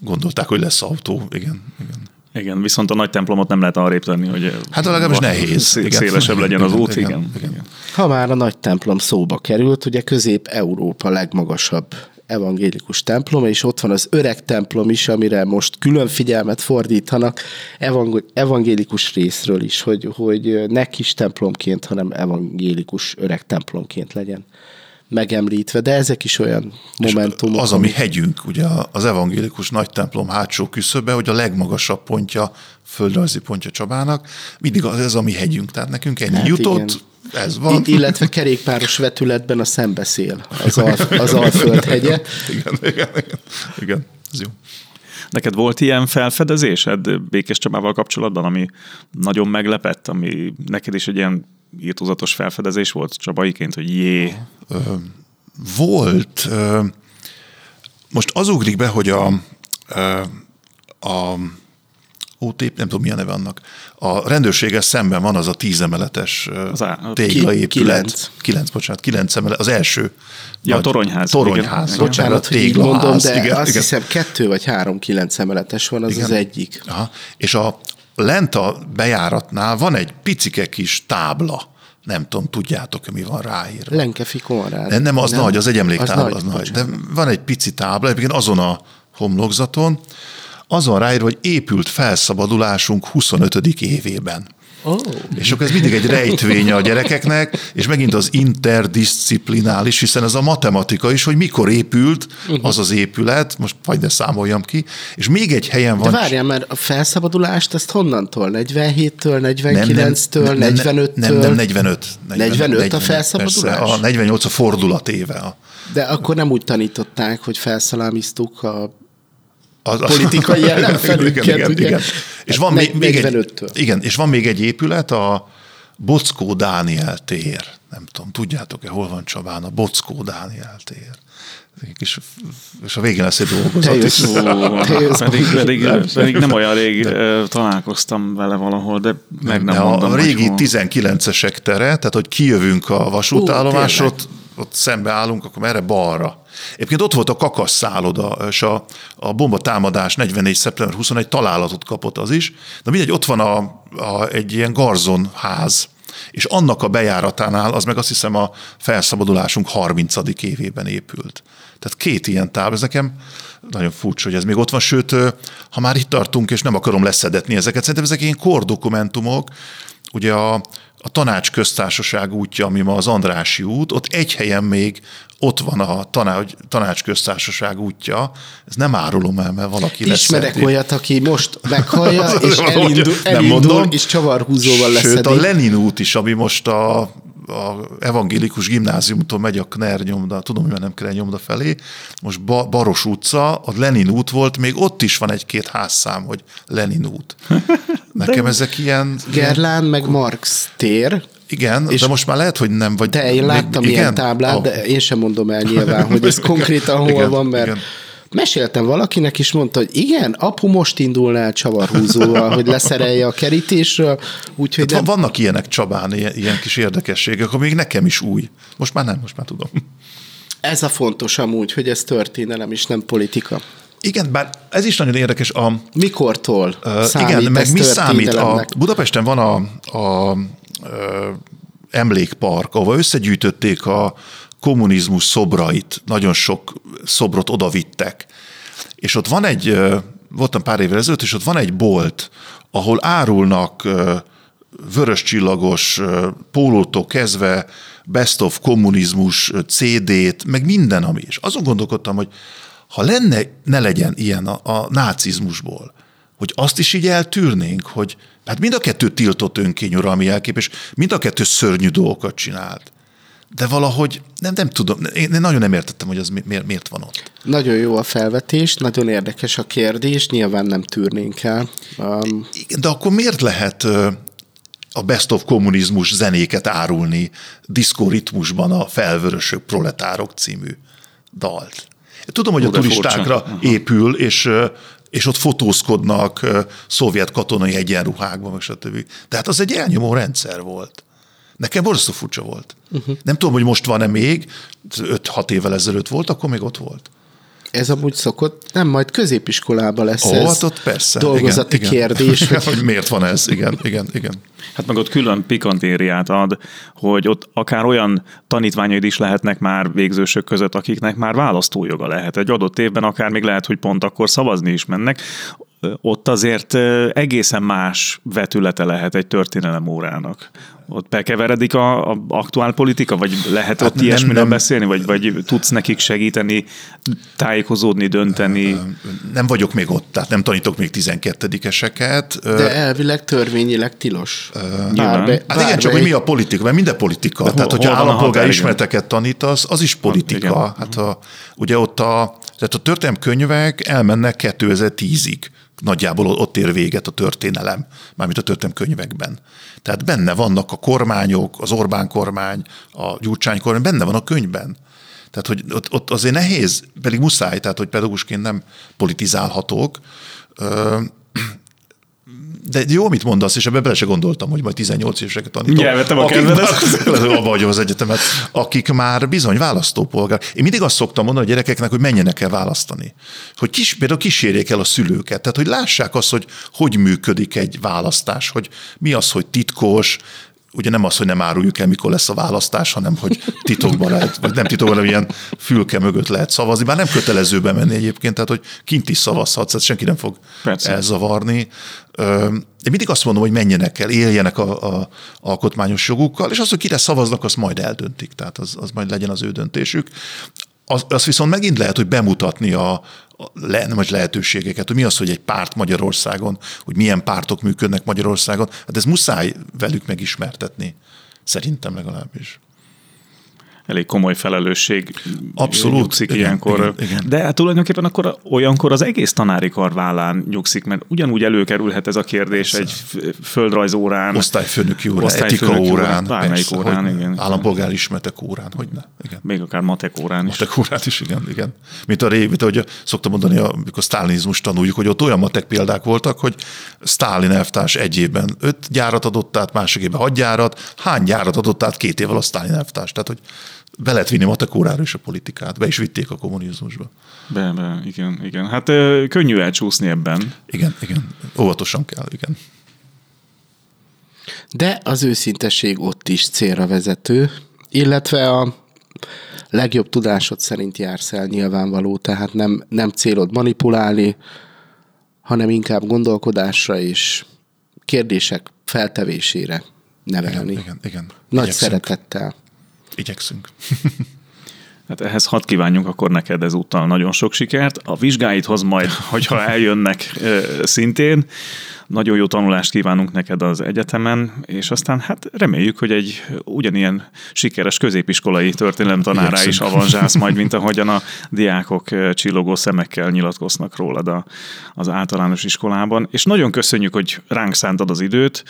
gondolták, hogy lesz autó, igen. igen. Igen, viszont a nagy templomot nem lehet arrébb tenni, hogy hát legalábbis nehéz. Szélesebb igen. legyen az út, igen. igen. igen. Ha már a nagy templom szóba került, ugye Közép-Európa legmagasabb evangélikus templom, és ott van az öreg templom is, amire most külön figyelmet fordítanak evang- evangélikus részről is, hogy, hogy ne kis templomként, hanem evangélikus öreg templomként legyen megemlítve, de ezek is olyan momentumok. Az, ami hegyünk, ugye az evangélikus nagy templom hátsó küszöbe, hogy a legmagasabb pontja, földrajzi pontja Csabának, mindig az, ez a mi hegyünk. Tehát nekünk ennyi hát jutott, igen. Ez van. I- illetve kerékpáros vetületben a szembeszél, az, al, az Alföld hegye. igen, igen, igen, igen, ez jó. Neked volt ilyen felfedezésed Békés Csabával kapcsolatban, ami nagyon meglepett, ami neked is egy ilyen írtózatos felfedezés volt Csabaiként, hogy jé, Volt, most az ugrik be, hogy a, a OTP, nem tudom, mi a neve annak, a rendőrséggel szemben van az a tízemeletes Az téglaépület. kilenc. Kilenc, bocsánat, kilenc emelet, az első. Ja, a toronyház. Toronyház, Igen. bocsánat, így téglaház. mondom, de igen, azt igen. hiszem kettő vagy három kilenc emeletes van, az Igen. az egyik. Aha. És a lent a bejáratnál van egy picike kis tábla. Nem tudom, tudjátok, mi van ráírva. Lenkefi Konrád. Nem, nem, az nagy, az egy emléktábla, az, nagy, nagy. De van egy pici tábla, egyébként azon a homlokzaton, azon ráírva, hogy épült felszabadulásunk 25. évében. Oh. És akkor ez mindig egy rejtvénye a gyerekeknek, és megint az interdisziplinális, hiszen ez a matematika is, hogy mikor épült az az épület, most vagy ne számoljam ki, és még egy helyen De van. várjál, mert a felszabadulást ezt honnantól? 47-től, 49-től, 45-től? Nem, nem, 45. 45 a felszabadulás? Persze, a 48 a fordulat éve. De akkor nem úgy tanították, hogy felszalámiztuk a az, Politikai ellenfelünket, ugye? És van még, még egy, 45-től. igen, és van még egy épület, a Bockó Dániel tér. Nem tudom, tudjátok-e, hol van Csabán a Bockó Dániel tér? És, és a végén lesz egy dolgozat is. pedig, pedig, pedig nem olyan rég ö, találkoztam vele valahol, de meg nem De mondom, a régi hogy hol. 19-esek tere, tehát hogy kijövünk a vasútállomásra, ott, ott szembe állunk, akkor merre balra. Egyébként ott volt a kakas szálloda, és a, a bomba támadás 44. szeptember 21 találatot kapott az is. De mindegy, ott van a, a, egy ilyen garzonház, és annak a bejáratánál, az meg azt hiszem a felszabadulásunk 30. évében épült. Tehát két ilyen táv, ez nekem nagyon furcsa, hogy ez még ott van, sőt, ha már itt tartunk, és nem akarom leszedetni ezeket, szerintem ezek ilyen kordokumentumok, ugye a, a tanács köztársaság útja, ami ma az Andrási út, ott egy helyen még ott van a tanács, tanács köztársaság útja, ez nem árulom el, mert valaki Ismerek leszedi. olyat, aki most meghallja, és elindul, nem elindul mondom. és csavarhúzóval Sőt, leszedi. a Lenin út is, ami most a, a evangélikus gimnáziumtól megy a Kner nyomda, tudom, hogy nem Kner nyomda felé, most ba, Baros utca, a Lenin út volt, még ott is van egy-két házszám, hogy Lenin út. Nekem ezek ilyen... Gerlán meg Marx tér, Igen, És- de most már lehet, hogy nem, vagy... de én még- láttam igen? ilyen táblát, Ah. de én sem mondom el nyilván, hogy ez konkrétan hol Igen, van, mert igen. meséltem valakinek, és mondta, hogy igen, apu most indulna el csavarhúzóval, hogy leszerelje a kerítésről, úgyhogy Tehát nem, vannak ilyenek Csabán, ilyen, ilyen kis érdekességek, ami még nekem is új. Most már nem, most már tudom. ez a fontos amúgy, hogy ez történelem, és nem politika. Igen, bár ez is nagyon érdekes. A, Mikortól Ö, számít Igen, meg mi számít? A? Budapesten van a, a, ö, emlékpark, ahol összegyűjtötték a kommunizmus szobrait, nagyon sok szobrot odavittek. És ott van egy, voltam pár évvel ezelőtt, és ott van egy bolt, ahol árulnak vörös csillagos pólótól kezdve best of kommunizmus CD-t, meg minden, ami is. Azon gondolkodtam, hogy ha lenne, ne legyen ilyen a, a nácizmusból, hogy azt is így eltűrnénk, hogy hát mind a kettő tiltott önkényuralmi jelkép, és mind a kettő szörnyű dolgokat csinált. De valahogy nem, nem tudom, én nagyon nem értettem, hogy az mi- miért, miért van ott. Nagyon jó a felvetés, nagyon érdekes a kérdés, nyilván nem tűrnénk el. Um, de akkor miért lehet a Best of kommunizmus zenéket árulni diszkoritmusban a Felvörösök proletárok című dalt? Tudom, hogy Ó, a turistákra furcsa. Épül, és, és ott fotózkodnak szovjet katonai egyenruhákban, stb. Tehát az egy elnyomó rendszer volt. Nekem borzasztó furcsa volt. Uh-huh. Nem tudom, hogy most van-e még, 5-6 évvel ezelőtt volt, akkor még ott volt. Ez amúgy szokott, nem, majd középiskolában lesz Ó, ez hát ott persze. dolgozati igen, igen. kérdés. hogy... hogy miért van ez, igen, igen, igen. Hát meg ott külön pikantériát ad, hogy ott akár olyan tanítványaid is lehetnek már végzősök között, akiknek már választójoga lehet. Egy adott évben akár még lehet, hogy pont akkor szavazni is mennek. Ott azért egészen más vetülete lehet egy történelem órának. Ott bekeveredik a, a aktuál politika, vagy lehet hát ott ilyesmiről beszélni, vagy, vagy tudsz nekik segíteni, tájékozódni, dönteni? Nem vagyok még ott, tehát nem tanítok még 12-eseket. De elvileg törvényileg tilos. Bárbe, hát igen, csak hogy mi a politika, mert minden politika. De tehát, hogyha állampolgár ismereteket tanítasz, az is politika. Ha, hát a, ugye ott a, tehát a történelmi könyvek elmennek 2010-ig nagyjából ott ér véget a történelem, mármint a történelem könyvekben. Tehát benne vannak a kormányok, az Orbán kormány, a Gyurcsány kormány, benne van a könyvben. Tehát, hogy ott, ott azért nehéz, pedig muszáj, tehát, hogy pedagógusként nem politizálhatok, de jó, amit mondasz, és ebbe bele se gondoltam, hogy majd 18 éveseket tanítom. Elvettem a kedvedet. Abba hagyom az egyetemet, akik már bizony választópolgár. Én mindig azt szoktam mondani a gyerekeknek, hogy menjenek el választani. Hogy kis, például kísérjék el a szülőket. Tehát, hogy lássák azt, hogy hogy működik egy választás, hogy mi az, hogy titkos, ugye nem az, hogy nem áruljuk el, mikor lesz a választás, hanem hogy titokban lehet, vagy nem titokban, hanem ilyen fülke mögött lehet szavazni. Bár nem kötelező bemenni egyébként, tehát hogy kint is szavazhatsz, tehát senki nem fog Persze. elzavarni. Én mindig azt mondom, hogy menjenek el, éljenek a, a alkotmányos jogukkal, és az, hogy kire szavaznak, azt majd eldöntik, tehát az, az majd legyen az ő döntésük. Az, az viszont megint lehet, hogy bemutatni a, le, nem lehetőségeket, hogy mi az, hogy egy párt Magyarországon, hogy milyen pártok működnek Magyarországon, hát ez muszáj velük megismertetni. Szerintem legalábbis elég komoly felelősség Abszolút. nyugszik igen, ilyenkor. Igen, igen. De hát tulajdonképpen akkor olyankor az egész tanári kar vállán nyugszik, mert ugyanúgy előkerülhet ez a kérdés Persze. egy földrajzórán. Osztályfőnöki órán, etika órán. Bármelyik órán, hogy igen. Állampolgári ismertek órán, hogy ne. Igen. Még akár matek órán is. Matek órán is, igen, igen. Mint a régi, mint ahogy szoktam mondani, amikor sztálinizmus tanuljuk, hogy ott olyan matek példák voltak, hogy Stálin elvtárs egy évben öt gyárat adott át, másik évben hat gyárat, hány gyárat adott át két évvel a Stálin elvtárs. Tehát, hogy be lehet vinni matekórára is a politikát, be is vitték a kommunizmusba. Be, be, igen, igen. Hát könnyű elcsúszni ebben. Igen, igen. Óvatosan kell, igen. De az őszinteség ott is célra vezető, illetve a legjobb tudásod szerint jársz el nyilvánvaló, tehát nem, nem célod manipulálni, hanem inkább gondolkodásra és kérdések feltevésére nevelni. Igen, igen. igen. Nagy Igyekszünk. szeretettel. Igyekszünk. Hát ehhez hadd kívánjunk akkor neked ezúttal nagyon sok sikert. A vizsgáidhoz majd, hogyha eljönnek szintén, nagyon jó tanulást kívánunk neked az egyetemen, és aztán hát reméljük, hogy egy ugyanilyen sikeres középiskolai történelem tanárá is avanzsász majd, mint ahogyan a diákok csillogó szemekkel nyilatkoznak rólad a, az általános iskolában. És nagyon köszönjük, hogy ránk szántad az időt,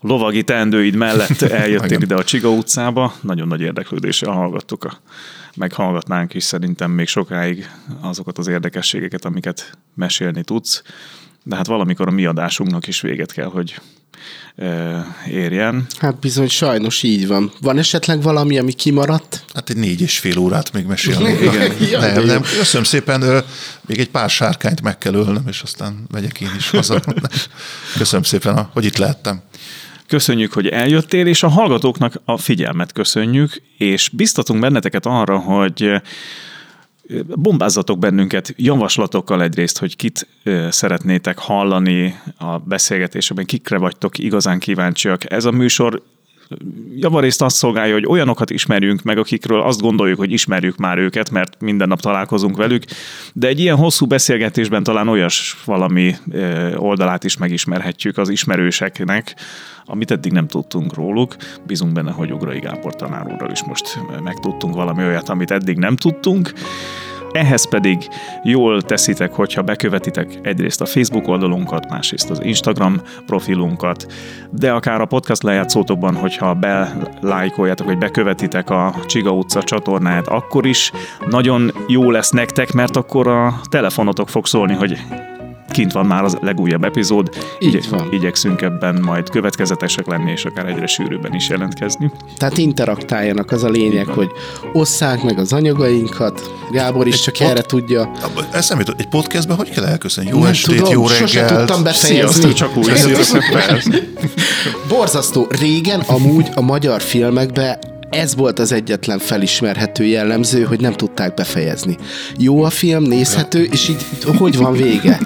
lovagi teendőid mellett eljöttél ide a Csiga utcába. Nagyon nagy érdeklődéssel hallgattuk a meghallgatnánk is szerintem még sokáig azokat az érdekességeket, amiket mesélni tudsz de hát valamikor a mi adásunknak is véget kell, hogy érjen. Hát bizony, sajnos így van. Van esetleg valami, ami kimaradt? Hát egy négy és fél órát még mesélni. Igen. ja, nem, nem. Köszönöm szépen. Még egy pár sárkányt meg kell ölnöm, és aztán megyek én is haza. Köszönöm szépen, hogy itt lehettem. Köszönjük, hogy eljöttél, és a hallgatóknak a figyelmet köszönjük, és biztatunk benneteket arra, hogy bombázzatok bennünket javaslatokkal egyrészt, hogy kit szeretnétek hallani a beszélgetésekben, kikre vagytok igazán kíváncsiak. Ez a műsor javarészt azt szolgálja, hogy olyanokat ismerjünk meg, akikről azt gondoljuk, hogy ismerjük már őket, mert minden nap találkozunk velük, de egy ilyen hosszú beszélgetésben talán olyas valami oldalát is megismerhetjük az ismerőseknek, amit eddig nem tudtunk róluk. Bízunk benne, hogy Ugrai Gábor tanár úrral is most megtudtunk valami olyat, amit eddig nem tudtunk. Ehhez pedig jól teszitek, hogyha bekövetitek egyrészt a Facebook oldalunkat, másrészt az Instagram profilunkat, de akár a podcast lejátszótokban, hogyha belájkoljátok, vagy bekövetitek a Csiga utca csatornáját, akkor is nagyon jó lesz nektek, mert akkor a telefonotok fog szólni, hogy kint van már az legújabb epizód. Így Igye- van. Igyekszünk ebben majd következetesek lenni, és akár egyre sűrűbben is jelentkezni. Tehát interaktáljanak, az a lényeg, hogy osszák meg az anyagainkat. Gábor is Egy csak pod- erre tudja. Eszembe jutott, egy podcastben hogy kell elköszönni? Jó Nem estét, tudom, jó sose reggelt. tudtam befejezni. Sziasztok, csak úgy. Sziasztok. Borzasztó. Régen amúgy a magyar filmekben ez volt az egyetlen felismerhető jellemző, hogy nem tudták befejezni. Jó a film, nézhető, és így hogy van vége?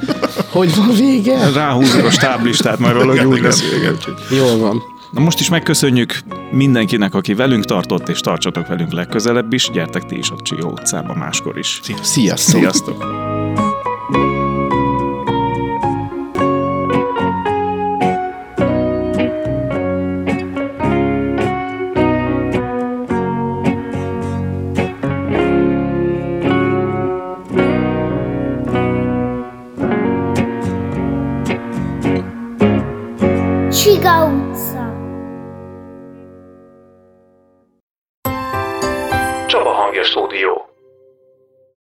Hogy van vége? Ráhúzok a stáblistát, majd valahogy úgy lesz. igen. Jól van. Na most is megköszönjük mindenkinek, aki velünk tartott, és tartsatok velünk legközelebb is. Gyertek ti is a Csió utcába máskor is. Sziasztok! Sziasztok! Csaba Hangja Stúdió.